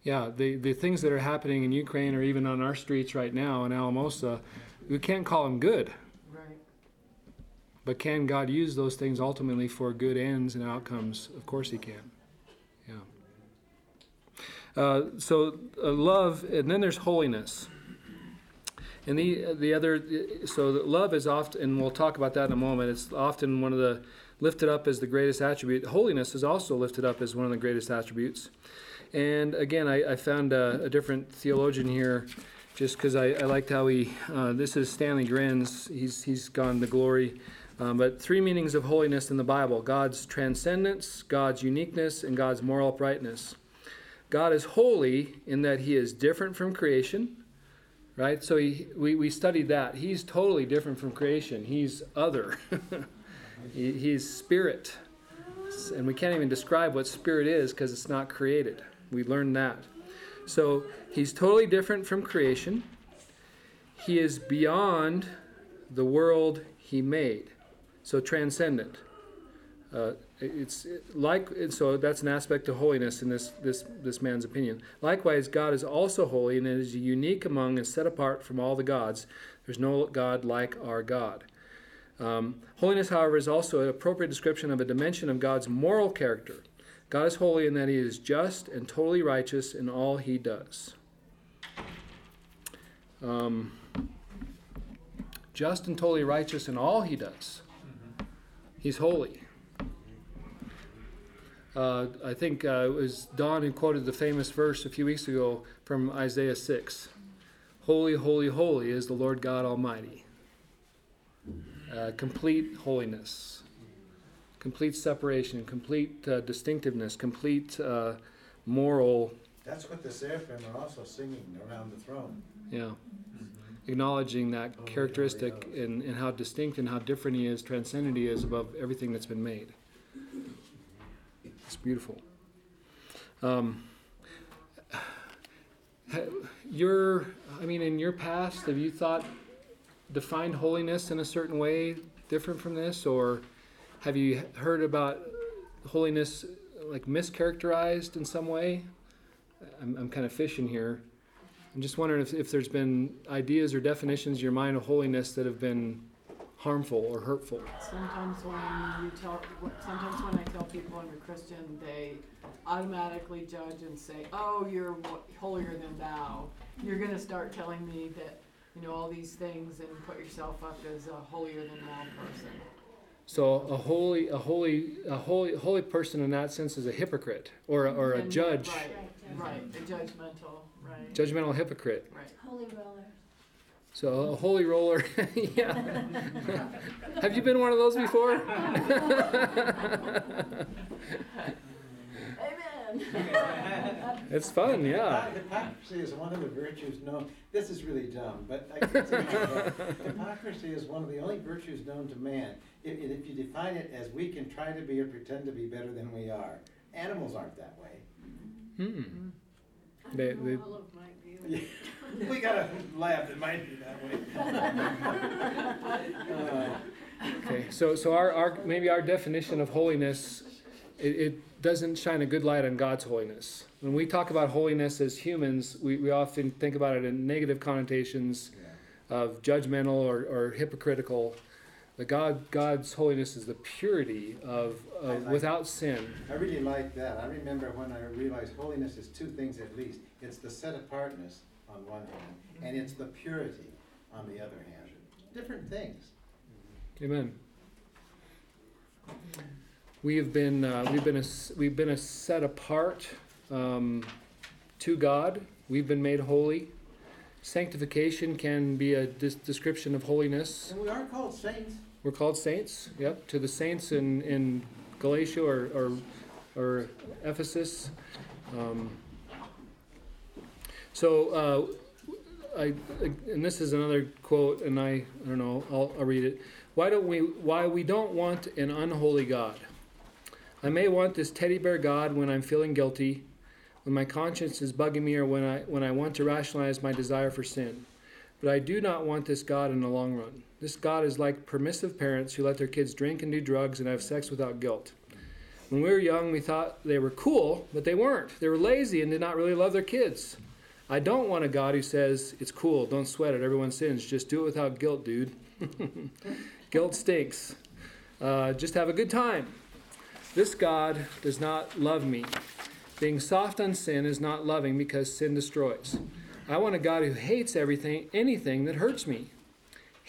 Yeah, the, the things that are happening in Ukraine or even on our streets right now in Alamosa, we can't call them good. But can God use those things ultimately for good ends and outcomes? Of course He can. Yeah. Uh, so uh, love, and then there's holiness. And the the other, so love is often, and we'll talk about that in a moment. It's often one of the lifted up as the greatest attribute. Holiness is also lifted up as one of the greatest attributes. And again, I, I found a, a different theologian here, just because I, I liked how he. Uh, this is Stanley Grenz. He's he's gone to glory. Um, but three meanings of holiness in the Bible: God's transcendence, God's uniqueness, and God's moral uprightness. God is holy in that He is different from creation, right? So he, we we studied that. He's totally different from creation. He's other. he, he's spirit, and we can't even describe what spirit is because it's not created. We learned that. So he's totally different from creation. He is beyond the world he made. So transcendent. Uh, it's like so that's an aspect of holiness in this this this man's opinion. Likewise, God is also holy and is unique among and set apart from all the gods. There's no God like our God. Um, holiness, however, is also an appropriate description of a dimension of God's moral character. God is holy in that he is just and totally righteous in all he does. Um, just and totally righteous in all he does. He's holy. Uh, I think uh, it was Don who quoted the famous verse a few weeks ago from Isaiah 6 Holy, holy, holy is the Lord God Almighty. Uh, complete holiness, complete separation, complete uh, distinctiveness, complete uh, moral. That's what the seraphim are also singing around the throne. Yeah. Acknowledging that Holy, characteristic holy, and, and how distinct and how different he is, transcendent he is above everything that's been made. It's beautiful. Um, your, I mean, in your past, have you thought, defined holiness in a certain way different from this, or have you heard about holiness like mischaracterized in some way? I'm, I'm kind of fishing here. I'm just wondering if, if there's been ideas or definitions in your mind of holiness that have been harmful or hurtful. Sometimes when you tell, sometimes when I tell people I'm a Christian, they automatically judge and say, "Oh, you're holier than thou." You're going to start telling me that you know all these things and put yourself up as a holier than thou person. So a holy, a holy, a holy, holy person in that sense is a hypocrite or a, or a And- judge, Right, right, a judgmental, right, judgmental hypocrite. right. Holy roller. So a holy roller, yeah. Have you been one of those before? Amen. it's fun, yeah. Hypocrisy is one of the virtues known, this is really dumb, but I can say. Hypocrisy is one of the only virtues known to man. If, if you define it as we can try to be or pretend to be better than we are. Animals aren't that way. Hmm. I They- don't they- know, Olive might be. We got a lab that might be that way. Uh, Okay, so so our, our maybe our definition of holiness, it, it doesn't shine a good light on God's holiness. When we talk about holiness as humans, we, we often think about it in negative connotations of judgmental or, or hypocritical. But God God's holiness is the purity of, of like- without sin. I really like that. I remember when I realized holiness is two things at least. It's the set apartness on one hand, and it's the purity on the other hand. Different things. Amen. We have been uh, we've been a, we've been a set apart um, to God. We've been made holy. Sanctification can be a dis- description of holiness. And we are called saints. We're called saints. Yep, to the saints in, in Galatia or, or, or Ephesus. Um, so, uh, I, and this is another quote, and I, I don't know, I'll, I'll read it. Why don't we? Why we don't want an unholy God? I may want this teddy bear God when I'm feeling guilty, when my conscience is bugging me, or when I when I want to rationalize my desire for sin. But I do not want this God in the long run. This God is like permissive parents who let their kids drink and do drugs and have sex without guilt. When we were young, we thought they were cool, but they weren't. They were lazy and did not really love their kids. I don't want a God who says, It's cool, don't sweat it, everyone sins. Just do it without guilt, dude. guilt stinks. Uh, just have a good time. This God does not love me. Being soft on sin is not loving because sin destroys. I want a God who hates everything, anything that hurts me.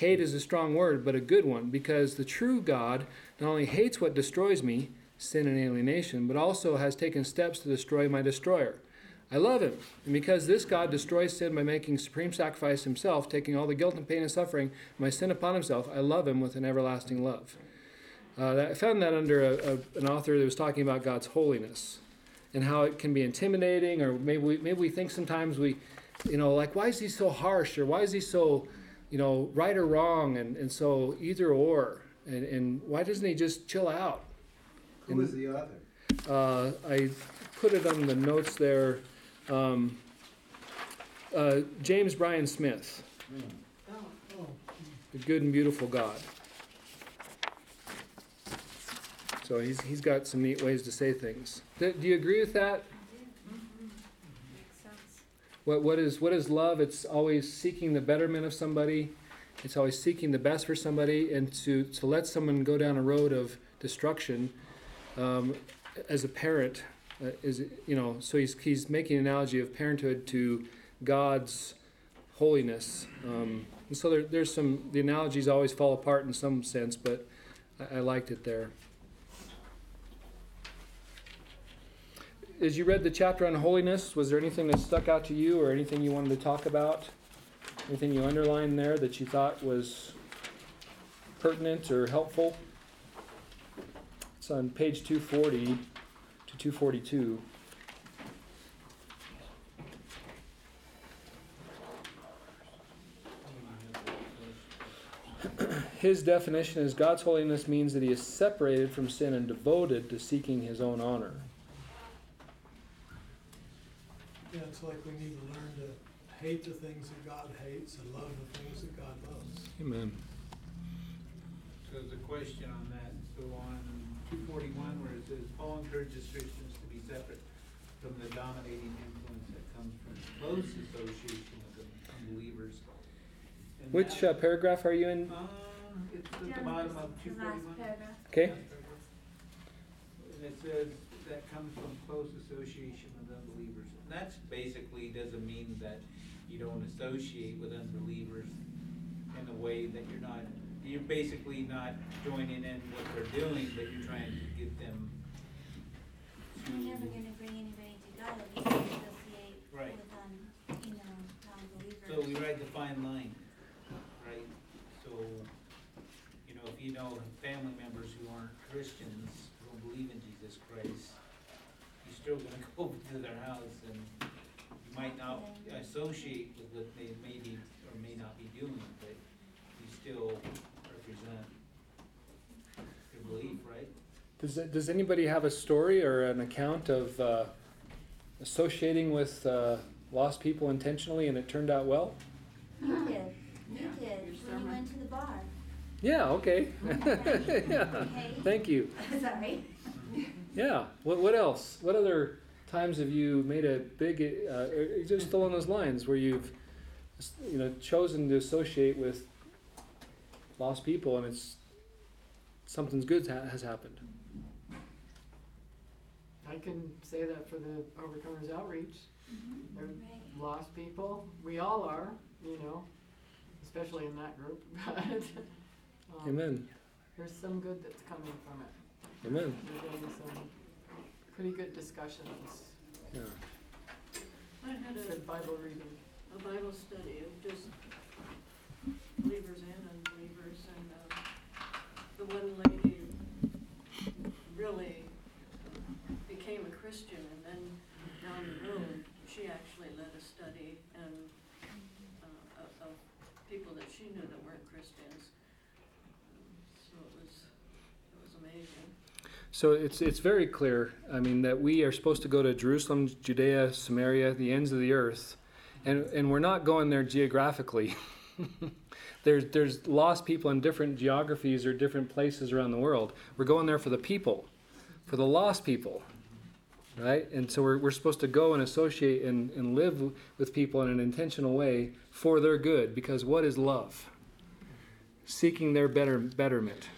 Hate is a strong word, but a good one, because the true God not only hates what destroys me, sin and alienation, but also has taken steps to destroy my destroyer. I love him. And because this God destroys sin by making supreme sacrifice himself, taking all the guilt and pain and suffering, my sin upon himself, I love him with an everlasting love. Uh, I found that under a, a, an author that was talking about God's holiness and how it can be intimidating, or maybe we, maybe we think sometimes we, you know, like, why is he so harsh, or why is he so, you know, right or wrong, and, and so either or, and, and why doesn't he just chill out? Who was the author? Uh, I put it on the notes there. Um, uh, James Bryan Smith, the good and beautiful God. So he's, he's got some neat ways to say things. Do, do you agree with that? What, what is what is love? It's always seeking the betterment of somebody. It's always seeking the best for somebody and to, to let someone go down a road of destruction. Um, as a parent, uh, is you know, so he's he's making an analogy of parenthood to God's holiness. Um, and so there, there's some the analogies always fall apart in some sense, but I, I liked it there. As you read the chapter on holiness, was there anything that stuck out to you, or anything you wanted to talk about? Anything you underlined there that you thought was pertinent or helpful? It's on page 240 to 242. His definition is God's holiness means that he is separated from sin and devoted to seeking his own honor. Yeah, it's like we need to learn to hate the things that God hates and love the things that God loves. Amen. So there's a question on that, so on two forty-one where it says, Paul encourages Christians to be separate from the dominating influence that comes from close association with unbelievers. And Which that- uh, paragraph are you in? Uh, it's at the bottom of two The last forty-one. paragraph. Okay. And it says that comes from close association with unbelievers. And that's basically doesn't mean that you don't associate with unbelievers in a way that you're not, you're basically not joining in what they're doing, but you're trying to get them to. We're never gonna bring anybody to God if don't associate Right. with, um, you know, non-believers. So we ride the fine line, right? So, you know, if you know family members who aren't Christians, who don't believe in Jesus Christ, you're still gonna go to their house might not associate with what they may be or may not be doing, but you still represent your belief, right? Does, does anybody have a story or an account of uh, associating with uh, lost people intentionally and it turned out well? You did, you Yeah, did, when you went to the bar. Yeah, okay. yeah. Thank you. Sorry. Yeah. What, what else? What other times have you made a big, uh, or just along those lines where you've, you know, chosen to associate with lost people and it's something's good ha- has happened? I can say that for the Overcomers Outreach. They're Right. lost people. We all are, you know, especially in that group. But um, Amen. there's some good that's coming from it. Amen. We're getting some pretty good discussions, Yeah. I had a, good Bible reading. a Bible study of just believers and unbelievers, and, uh, the one lady really became a Christian, and then down the road, she actually led a study and, uh, of, of people that she knew that weren't Christians. So it was, it was amazing. So it's it's very clear. I mean that we are supposed to go to Jerusalem, Judea, Samaria, the ends of the earth, and and we're not going there geographically. there's there's lost people in different geographies or different places around the world. We're going there for the people, for the lost people, right? And so we're we're supposed to go and associate and and live with people in an intentional way for their good. Because what is love? Seeking their better betterment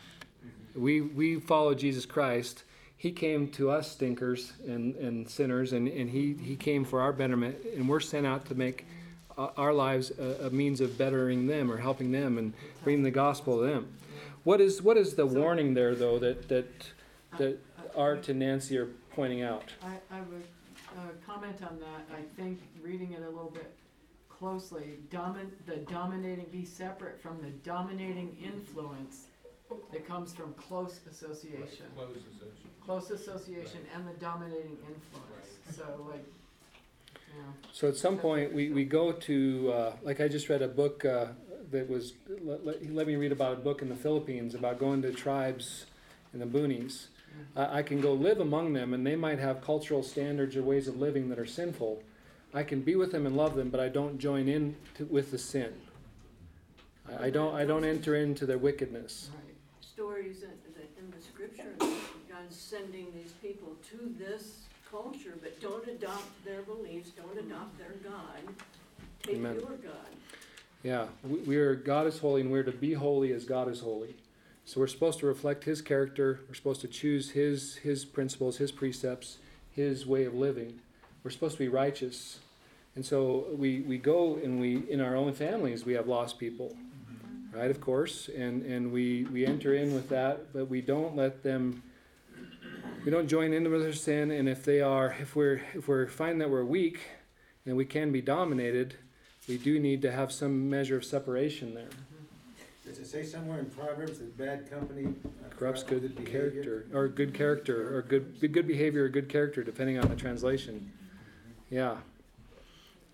we we follow Jesus Christ. He came to us stinkers and, and sinners, and, and he, he came for our betterment, and we're sent out to make our lives a, a means of bettering them or helping them and bringing the gospel to them. What is what is the warning there, though, that that that Art and Nancy are pointing out? I, I would, uh, comment on that, I think, reading it a little bit closely, domin, the dominating, be separate from the dominating influence that comes from close association. Close association. Close association and the dominating influence, so like, you know. So at some point, we, we go to, uh, like I just read a book uh, that was, let, let, he let me read about a book in the Philippines about going to tribes in the boonies. I, I can go live among them, and they might have cultural standards or ways of living that are sinful. I can be with them and love them, but I don't join in to, with the sin. I, I don't I don't enter into their wickedness. Right. Stories in the, in the scripture, God's sending these people to this culture, but don't adopt their beliefs, don't adopt their God. Take Amen. your God. Yeah, we, we are God is holy, and we're to be holy as God is holy. So we're supposed to reflect His character. We're supposed to choose His His principles, His precepts, His way of living. We're supposed to be righteous, and so we we go and we in our own families we have lost people, right? Of course, and and we we enter in with that, but we don't let them. We don't join into their sin, and if they are, if we're if we're finding that we're weak, and we can be dominated, we do need to have some measure of separation there. Does it say somewhere in Proverbs that bad company uh, Corrupts good behavior? character, or good character, or good good behavior, or good character, depending on the translation. Yeah,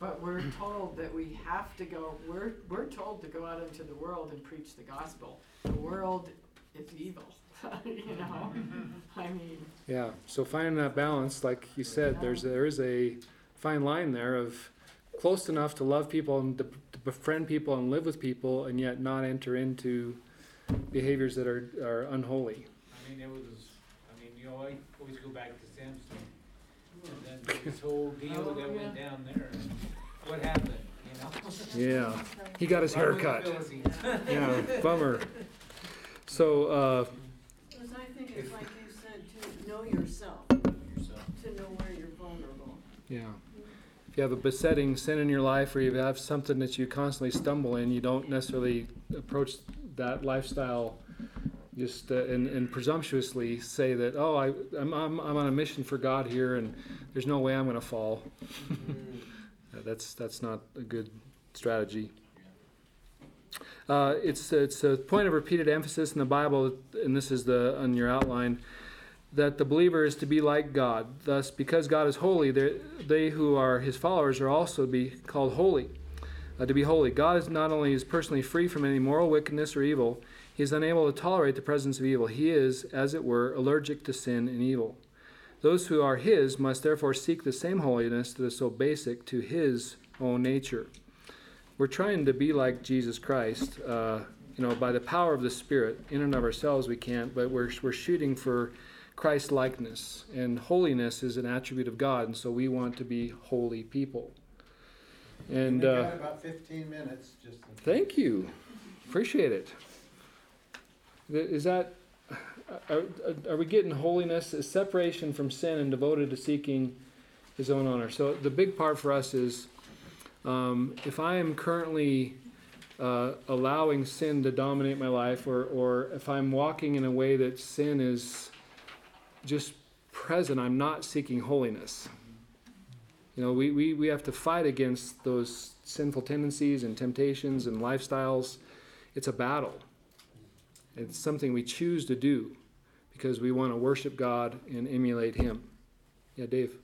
But we're told that we have to go, we're, we're told to go out into the world and preach the gospel. The world is evil, you know? Mm-hmm. I mean, yeah. So finding that balance, like you said, there's there is a fine line there of close enough to love people and to, to befriend people and live with people, and yet not enter into behaviors that are are unholy. I mean, it was, I mean, you always, always go back to Samson, and then this whole deal Oh, that yeah. went down there, and what happened, you know? Yeah, he got his hair Right with the cut. Yeah, bummer. So. Uh, Because I think it's like you said, to know yourself, Yourself. to know where you're vulnerable. Yeah. If you have a besetting sin in your life or you have something that you constantly stumble in, you don't necessarily approach that lifestyle just uh, and, and presumptuously say that, oh, I, I'm, I'm, I'm on a mission for God here and there's no way I'm going to fall. Uh, that's, that's not a good strategy. Uh, it's, it's a point of repeated emphasis in the Bible, and this is the on your outline that the believer is to be like God. Thus, because God is holy, they they who are his followers are also to be called holy. Uh, to be holy. God is not only is personally free from any moral wickedness or evil, he is unable to tolerate the presence of evil. He is, as it were, allergic to sin and evil. Those who are his must therefore seek the same holiness that is so basic to his own nature. We're trying to be like Jesus Christ. Uh, you know, by the power of the Spirit, in and of ourselves we can't, but we're, we're shooting for Christ likeness. And holiness is an attribute of God, and so we want to be holy people. And uh, about fifteen minutes, just. thank you. Appreciate it. Is that, are, are we getting holiness, a separation from sin and devoted to seeking his own honor? So the big part for us is um, if I am currently uh, allowing sin to dominate my life, or, or if I'm walking in a way that sin is just present, I'm not seeking holiness. You know, we, we, we have to fight against those sinful tendencies and temptations and lifestyles. It's a battle. It's something we choose to do because we want to worship God and emulate Him. Yeah, Dave.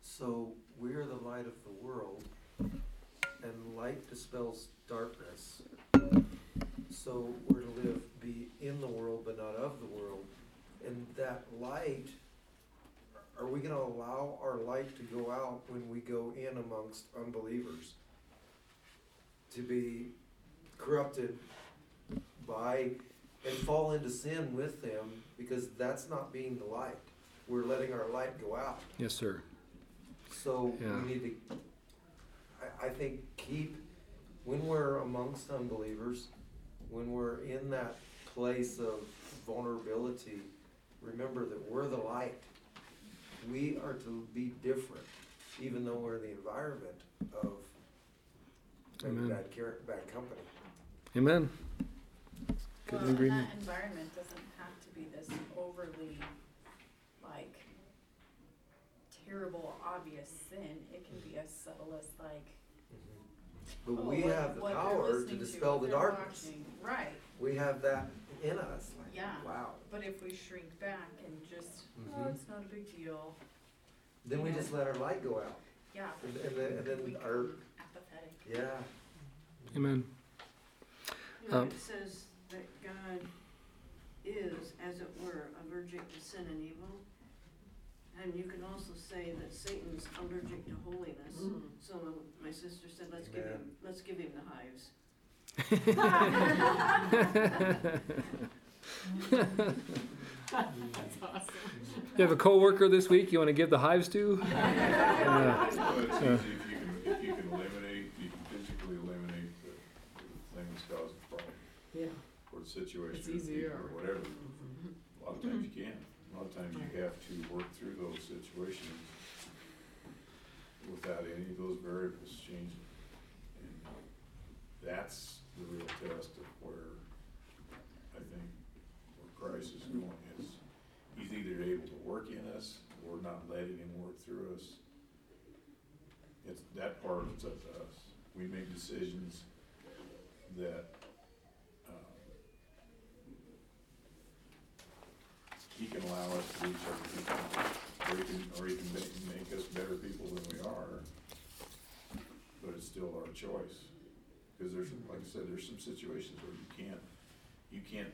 So we're the light of the world, and light dispels darkness. So we're to live, be in the world, but not of the world. And that light, are we going to allow our light to go out when we go in amongst unbelievers? To be corrupted by and fall into sin with them because that's not being the light. We're letting our light go out. Yes, sir. So Yeah. we need to, I, I think, keep, when we're amongst unbelievers, when we're in that place of vulnerability, remember that we're the light. We are to be different, even though we're in the environment of Amen. bad bad company. Amen. Well, Good and agreement. that environment doesn't have to be this overly, like, terrible, obvious sin. It can be as subtle as like, But oh, we what- have the what they're power to listening dispel what the they're darkness. watching. Right, We have that in us, like, yeah. wow. But if we shrink back and just, oh, Mhm. it's not a big deal, Then we just let our light go out. yeah. And, and then, and then we our, become apathetic. yeah. Amen. You know, Um, it says that God is, as it were, allergic to sin and evil. And you can also say that Satan's allergic to holiness. Mm. So my sister said, let's give him, let's give him the hives. That's awesome. You have a coworker this week you want to give the hives to? Yeah. Well, it's Yeah. easy if you can, if you can eliminate, you can physically eliminate the, situation. It's or easier. Or whatever. A lot of times you mm-hmm. can. A lot of times you have to work through those situations without any of those variables changing. And that's the real test of where, I think, where Christ is going is, he's either able to work in us or not letting him work through us. It's, that part is up to us. We make decisions that, um, he can allow us to reach other people, or he can, or can make, make us better people than we are. But it's still our choice, cause there's, like I said, there's some situations where you can't, you can't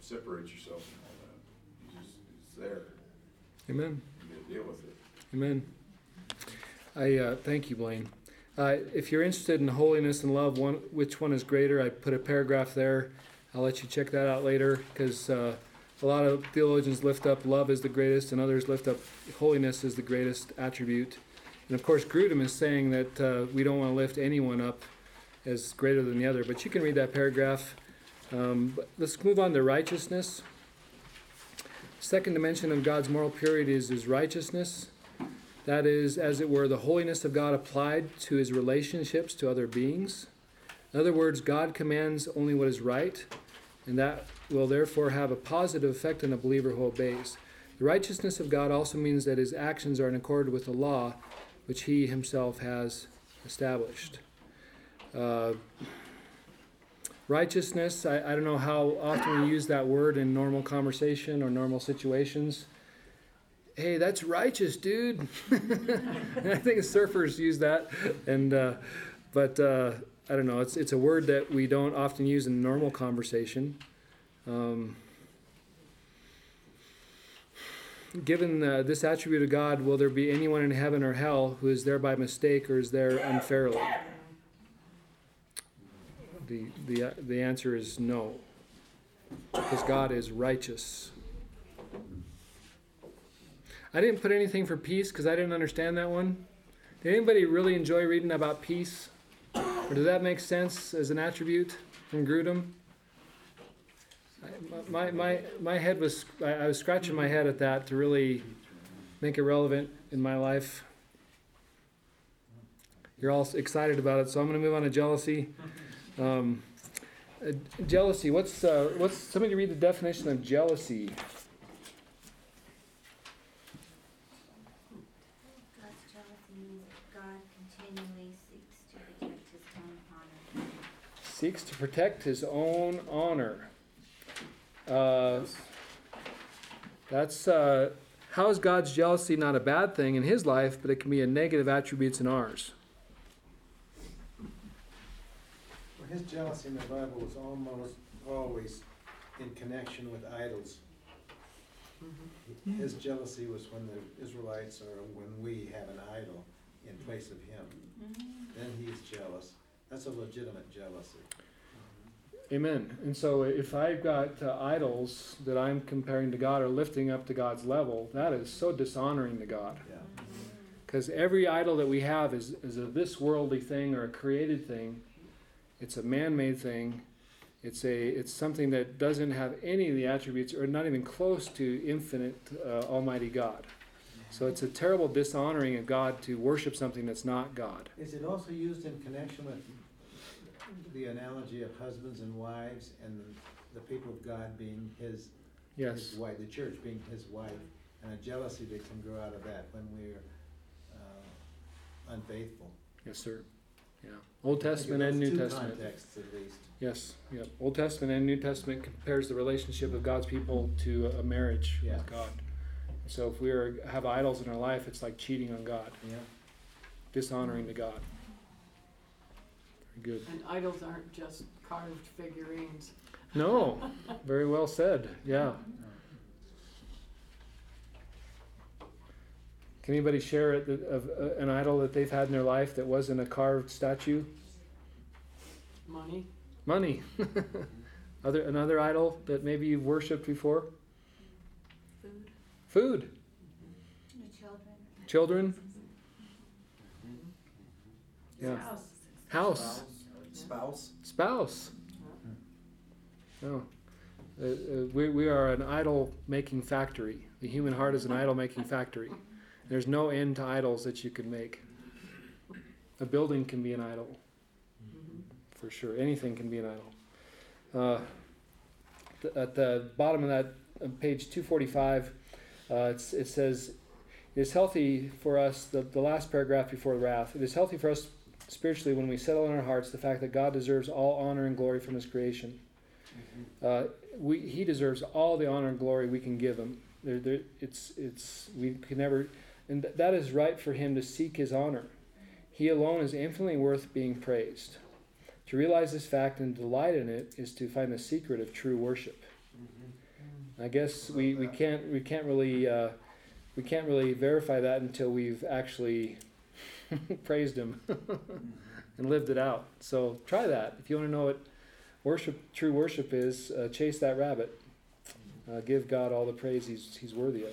separate yourself from all that. You just, it's there, Amen. you gotta deal with it. Amen. I uh, thank you, Blaine. Uh, if you're interested in holiness and love, one which one is greater? I put a paragraph there. I'll let you check that out later because uh, a lot of theologians lift up love as the greatest, and others lift up holiness as the greatest attribute. And of course, Grudem is saying that uh, we don't want to lift anyone up as greater than the other. But you can read that paragraph. Um, let's move on to righteousness. Second dimension of God's moral purity is his righteousness. That is, as it were, the holiness of God applied to his relationships to other beings. In other words, God commands only what is right, and that will therefore have a positive effect on a believer who obeys. The righteousness of God also means that his actions are in accord with the law which he himself has established. Uh, righteousness, I, I don't know how often we use that word in normal conversation or normal situations hey, that's righteous, dude. I think surfers use that, and uh, but uh, I don't know. It's it's a word that we don't often use in normal conversation. Um, given uh, this attribute of God, will there be anyone in heaven or hell who is there by mistake or is there unfairly? The the uh, the answer is no, because God is righteous. I didn't put anything for peace because I didn't understand that one. Did anybody really enjoy reading about peace? Or does that make sense as an attribute from Grudem? My, my, my head was, I, I was scratching my head at that to really make it relevant in my life. You're all excited about it, so I'm going to move on to jealousy. Um, uh, jealousy, what's, uh, what's, somebody read the definition of jealousy. God's jealousy means God continually seeks to protect his own honor. Seeks to protect his own honor. Uh, that's uh, how is God's jealousy not a bad thing in his life, but it can be a negative attribute in ours. Well, his jealousy in the Bible was almost always in connection with idols. His jealousy was when the Israelites or when we have an idol in place of him. Then he's jealous. That's a legitimate jealousy. Amen. And so if I've got uh, idols that I'm comparing to God or lifting up to God's level, that is so dishonoring to God. Yeah. Because every idol that we have is, is a this worldly thing or a created thing. It's a man made thing. It's a it's something that doesn't have any of the attributes or not even close to infinite uh, Almighty God. So it's a terrible dishonoring of God to worship something that's not God. Is it also used in connection with the analogy of husbands and wives and the people of God being his, Yes. his wife, the church being his wife, and a jealousy that can grow out of that when we're uh, unfaithful? Yes, sir. Yeah. Old Testament and New Testament. contexts at least. Yes, yep. Old Testament and New Testament compares the relationship of God's people to a marriage Yeah. with God. So if we are, have idols in our life, it's like cheating on God, Yeah. dishonoring to God. Very good. And idols aren't just carved figurines. No, very well said. Yeah. Can anybody share it of uh, an idol that they've had in their life that wasn't a carved statue? Money. Money. Other another idol that maybe you've worshipped before? Food, Food. the children. Children. Yeah. Spouse. House. Spouse. Spouse. No. Uh, uh, we, we are an idol making factory. The human heart is an idol making factory. There's no end to idols that you can make. A building can be an idol, for sure. Anything can be an idol. Uh, th- at the bottom of that, uh, page 245, uh, it's, it says, It is healthy for us, the, the last paragraph before the wrath, it is healthy for us spiritually when we settle in our hearts the fact that God deserves all honor and glory from His creation. Uh, we, he deserves all the honor and glory we can give him. There, there, it's, it's, we can never, and th- that is right for him to seek his honor. He alone is infinitely worth being praised. To realize this fact and delight in it is to find the secret of true worship. I guess we, we can't we can't really uh, we can't really verify that until we've actually praised him and lived it out. So try that if you want to know what worship true worship is. Uh, chase that rabbit. Uh, give God all the praise he's he's worthy of.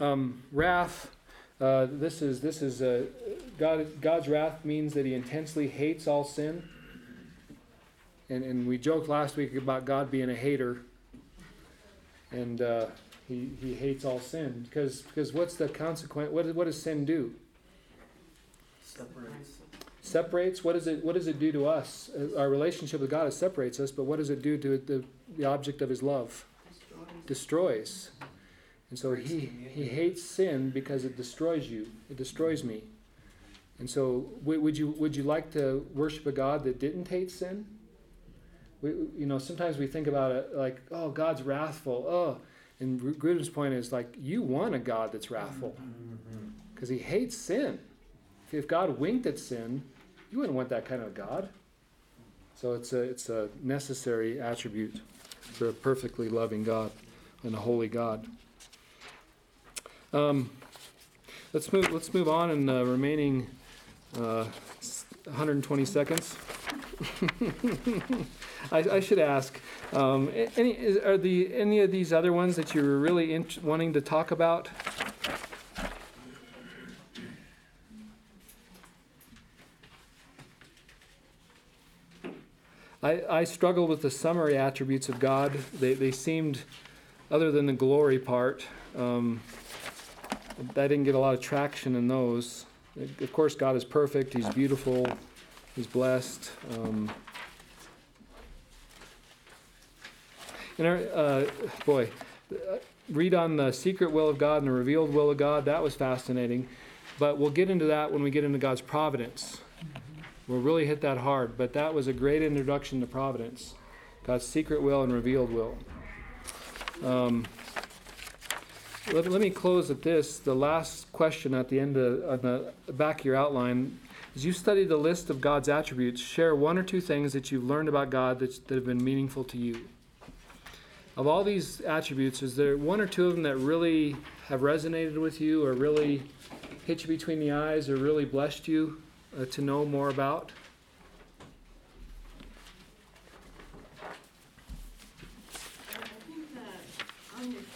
Um, wrath. Uh, this is this is uh, God. God's wrath means that He intensely hates all sin. And and we joked last week about God being a hater. And uh, he he hates all sin because because what's the consequence? What what does sin do? Separates. Separates. What does it what does it do to us? Uh, Our relationship with God it separates us, but what does it do to the the object of His love? Destroys. And so he, he hates sin because it destroys you. It destroys me. And so would you would you like to worship a God that didn't hate sin? We, you know, sometimes we think about it like, oh, God's wrathful. Oh, and Grudem's point is like, you want a God that's wrathful because he hates sin. If God winked at sin, you wouldn't want that kind of God. So it's a it's a necessary attribute for a perfectly loving God and a holy God. Um, let's move. Let's move on in the remaining uh, 120 seconds. I, I, should ask: um, any is, are the any of these other ones that you were really in, wanting to talk about? I, I struggled with the summary attributes of God. They, they seemed, other than the glory part, um, I didn't get a lot of traction in those. Of course, God is perfect. He's beautiful. He's blessed. Um, and uh, boy, read on the secret will of God and the revealed will of God. That was fascinating. But we'll get into that when we get into God's providence. We'll really hit that hard. But that was a great introduction to providence God's secret will and revealed will. Um, let, let me close at this. The last question at the end of on the back of your outline as you study the list of God's attributes, share one or two things that you've learned about God that, that have been meaningful to you. Of all these attributes, is there one or two of them that really have resonated with you or really hit you between the eyes or really blessed you uh, to know more about? I think that omnipresent,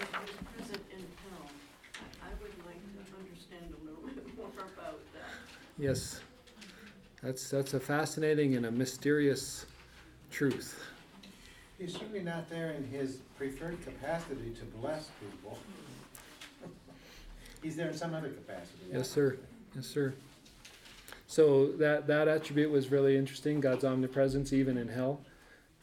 if he's present in hell, I I would like to understand a little bit more about that. Yes. That's, that's a fascinating and a mysterious truth. He's certainly not there in his preferred capacity to bless people. He's there in some other capacity. Yes, sir. Yes, sir. So that that attribute was really interesting. God's omnipresence, even in hell.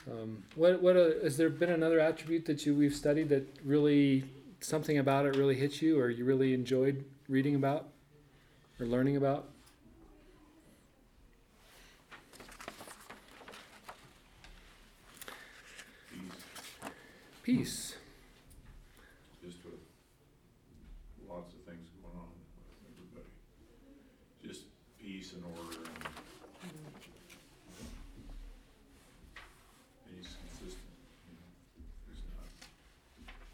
Um, what what a, has there been another attribute that you we've studied that really something about it really hit you, or you really enjoyed reading about or learning about? Peace. Just with lots of things going on with everybody. Just peace and order and. And he's consistent, you know, he's not,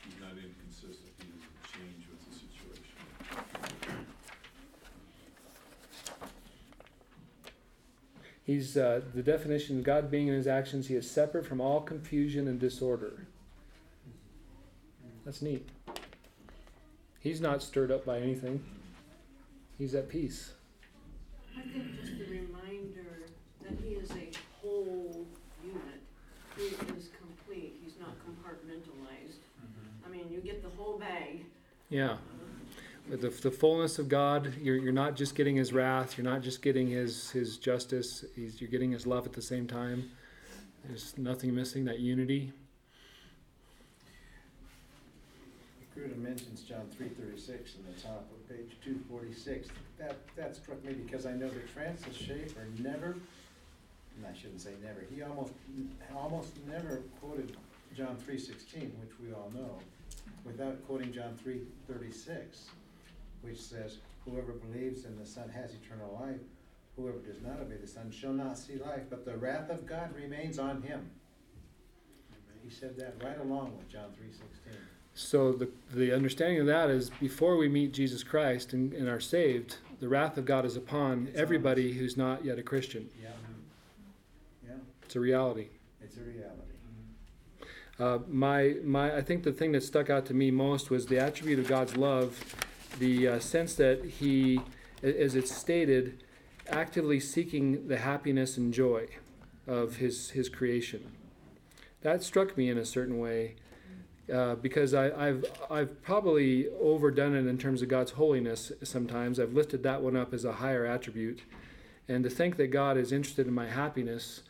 he's not inconsistent, he doesn't change with the situation. He's uh, the definition of God being in his actions. He is separate from all confusion and disorder. That's neat. He's not stirred up by anything. He's at peace. I think just a reminder that he is a whole unit. He is complete. He's not compartmentalized. Mm-hmm. I mean, you get the whole bag. Yeah. The, the fullness of God, you're, you're not just getting his wrath, you're not just getting his, his justice, you're getting his love at the same time. There's nothing missing, that unity. Grudem mentions John three thirty-six in the top of page two forty-six. That, that struck me because I know that Francis Schaeffer never, and I shouldn't say never, he almost, almost never quoted John three sixteen, which we all know, without quoting John three thirty-six, which says, whoever believes in the Son has eternal life. Whoever does not obey the Son shall not see life, but the wrath of God remains on him. He said that right along with John three sixteen. So the, the understanding of that is before we meet Jesus Christ and, and are saved, the wrath of God is upon It's everybody who's not yet a Christian. Yeah. Yeah, It's a reality. it's a reality. Uh, my, my, I think the thing that stuck out to me most was the attribute of God's love, the uh, sense that He, as it's stated, actively seeking the happiness and joy of His His creation. That struck me in a certain way, uh, because I, I've I've probably overdone it in terms of God's holiness. Sometimes I've lifted that one up as a higher attribute, and to think that God is interested in my happiness,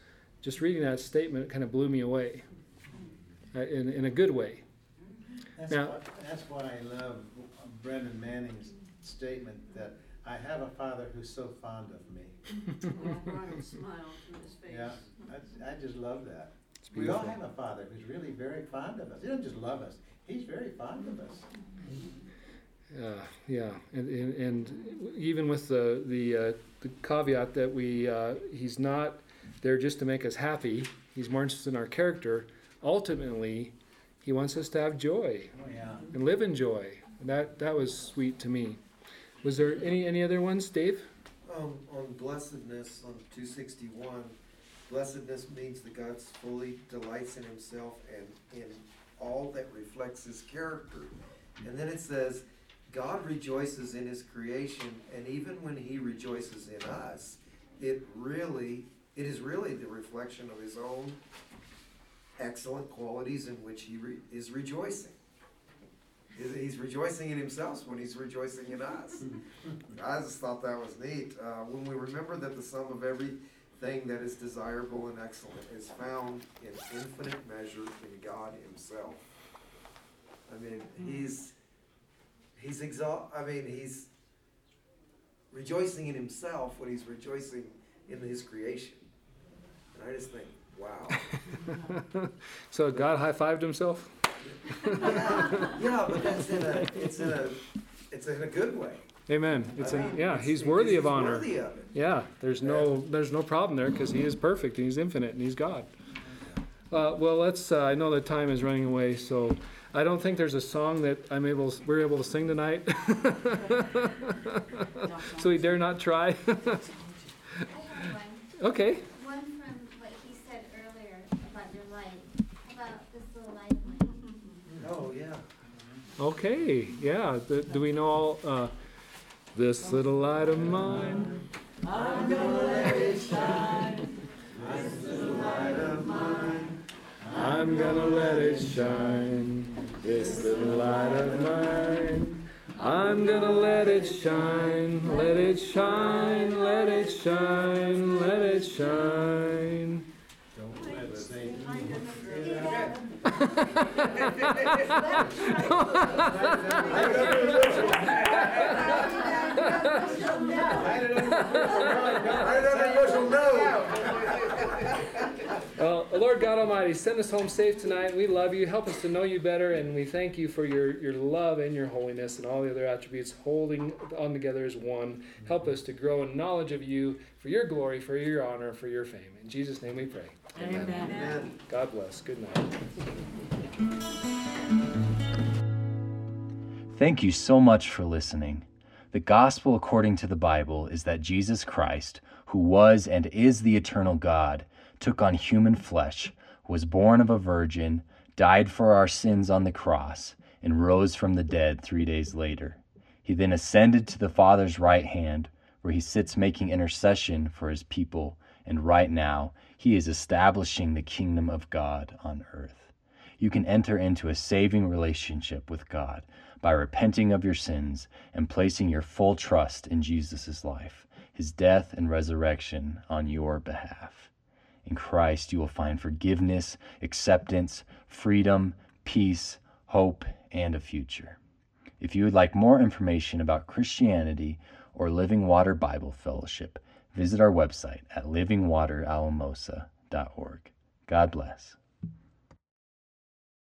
just reading that statement kind of blew me away uh, in, in a good way. That's Now- what, that's what I love Brennan Manning's statement that I have a father who's so fond of me. Well, Brian his face. Yeah, I, I just love that. We all have a father who's really very fond of us. He doesn't just love us, he's very fond of us. Uh, yeah, and, and, and even with the the, uh, the caveat that we uh, he's not there just to make us happy. He's more interested in our character. Ultimately, he wants us to have joy Oh, yeah. and live in joy. And that that was sweet to me. Was there any any other ones, Dave? Um, on blessedness, on two sixty-one, blessedness means that God fully delights in himself and in all that reflects his character. And then it says, God rejoices in his creation, and even when he rejoices in us, it really, it is really the reflection of his own excellent qualities in which he re- is rejoicing. He's- rejoicing in himself when he's rejoicing in us. I just thought that was neat. Uh, when we remember that the sum of everything that is desirable and excellent is found in infinite measure in God Himself. I mean, hmm. He's He's exalt. I mean, He's rejoicing in Himself when He's rejoicing in His creation. And I just think, wow. so God high fived himself. yeah, yeah, but that's in a. It's in a. It's in a good way. Amen. It's I a, mean, yeah, it's- he's he's- worthy of honor. worthy of it. Yeah, there's no there's no problem there because he is perfect and he's infinite and he's God. Uh, well, let's. Uh, I know that time is running away, so I don't think there's a song that I'm able we're able to sing tonight. so we dare not try. I have one. okay. One from what he said earlier about your light, about this little light. Oh yeah. Okay. Yeah. Do, do we know all? Uh, this little light of mine. I'm gonna let it shine. This little light of mine, I'm gonna let it shine, this little light of mine. I'm gonna let it shine, let it shine, let it shine, let it shine. Don't let Satan. Well, Lord God Almighty, send us home safe tonight. We love you. Help us to know you better, and we thank you for your, your love and your holiness and all the other attributes holding on together as one. Help us to grow in knowledge of you for your glory, for your honor, for your fame. In Jesus' name we pray. Amen. Amen. God bless. Good night. Thank you so much for listening. The gospel according to the Bible is that Jesus Christ, who was and is the eternal God, took on human flesh, was born of a virgin, died for our sins on the cross, and rose from the dead three days later. He then ascended to the Father's right hand, where he sits making intercession for his people, and right now he is establishing the kingdom of God on earth. you can enter into a saving relationship with God by repenting of your sins and placing your full trust in Jesus' life, his death and resurrection on your behalf. In Christ, you will find forgiveness, acceptance, freedom, peace, hope, and a future. If you would like more information about Christianity or Living Water Bible Fellowship, visit our website at livingwateralamosa.org. God bless.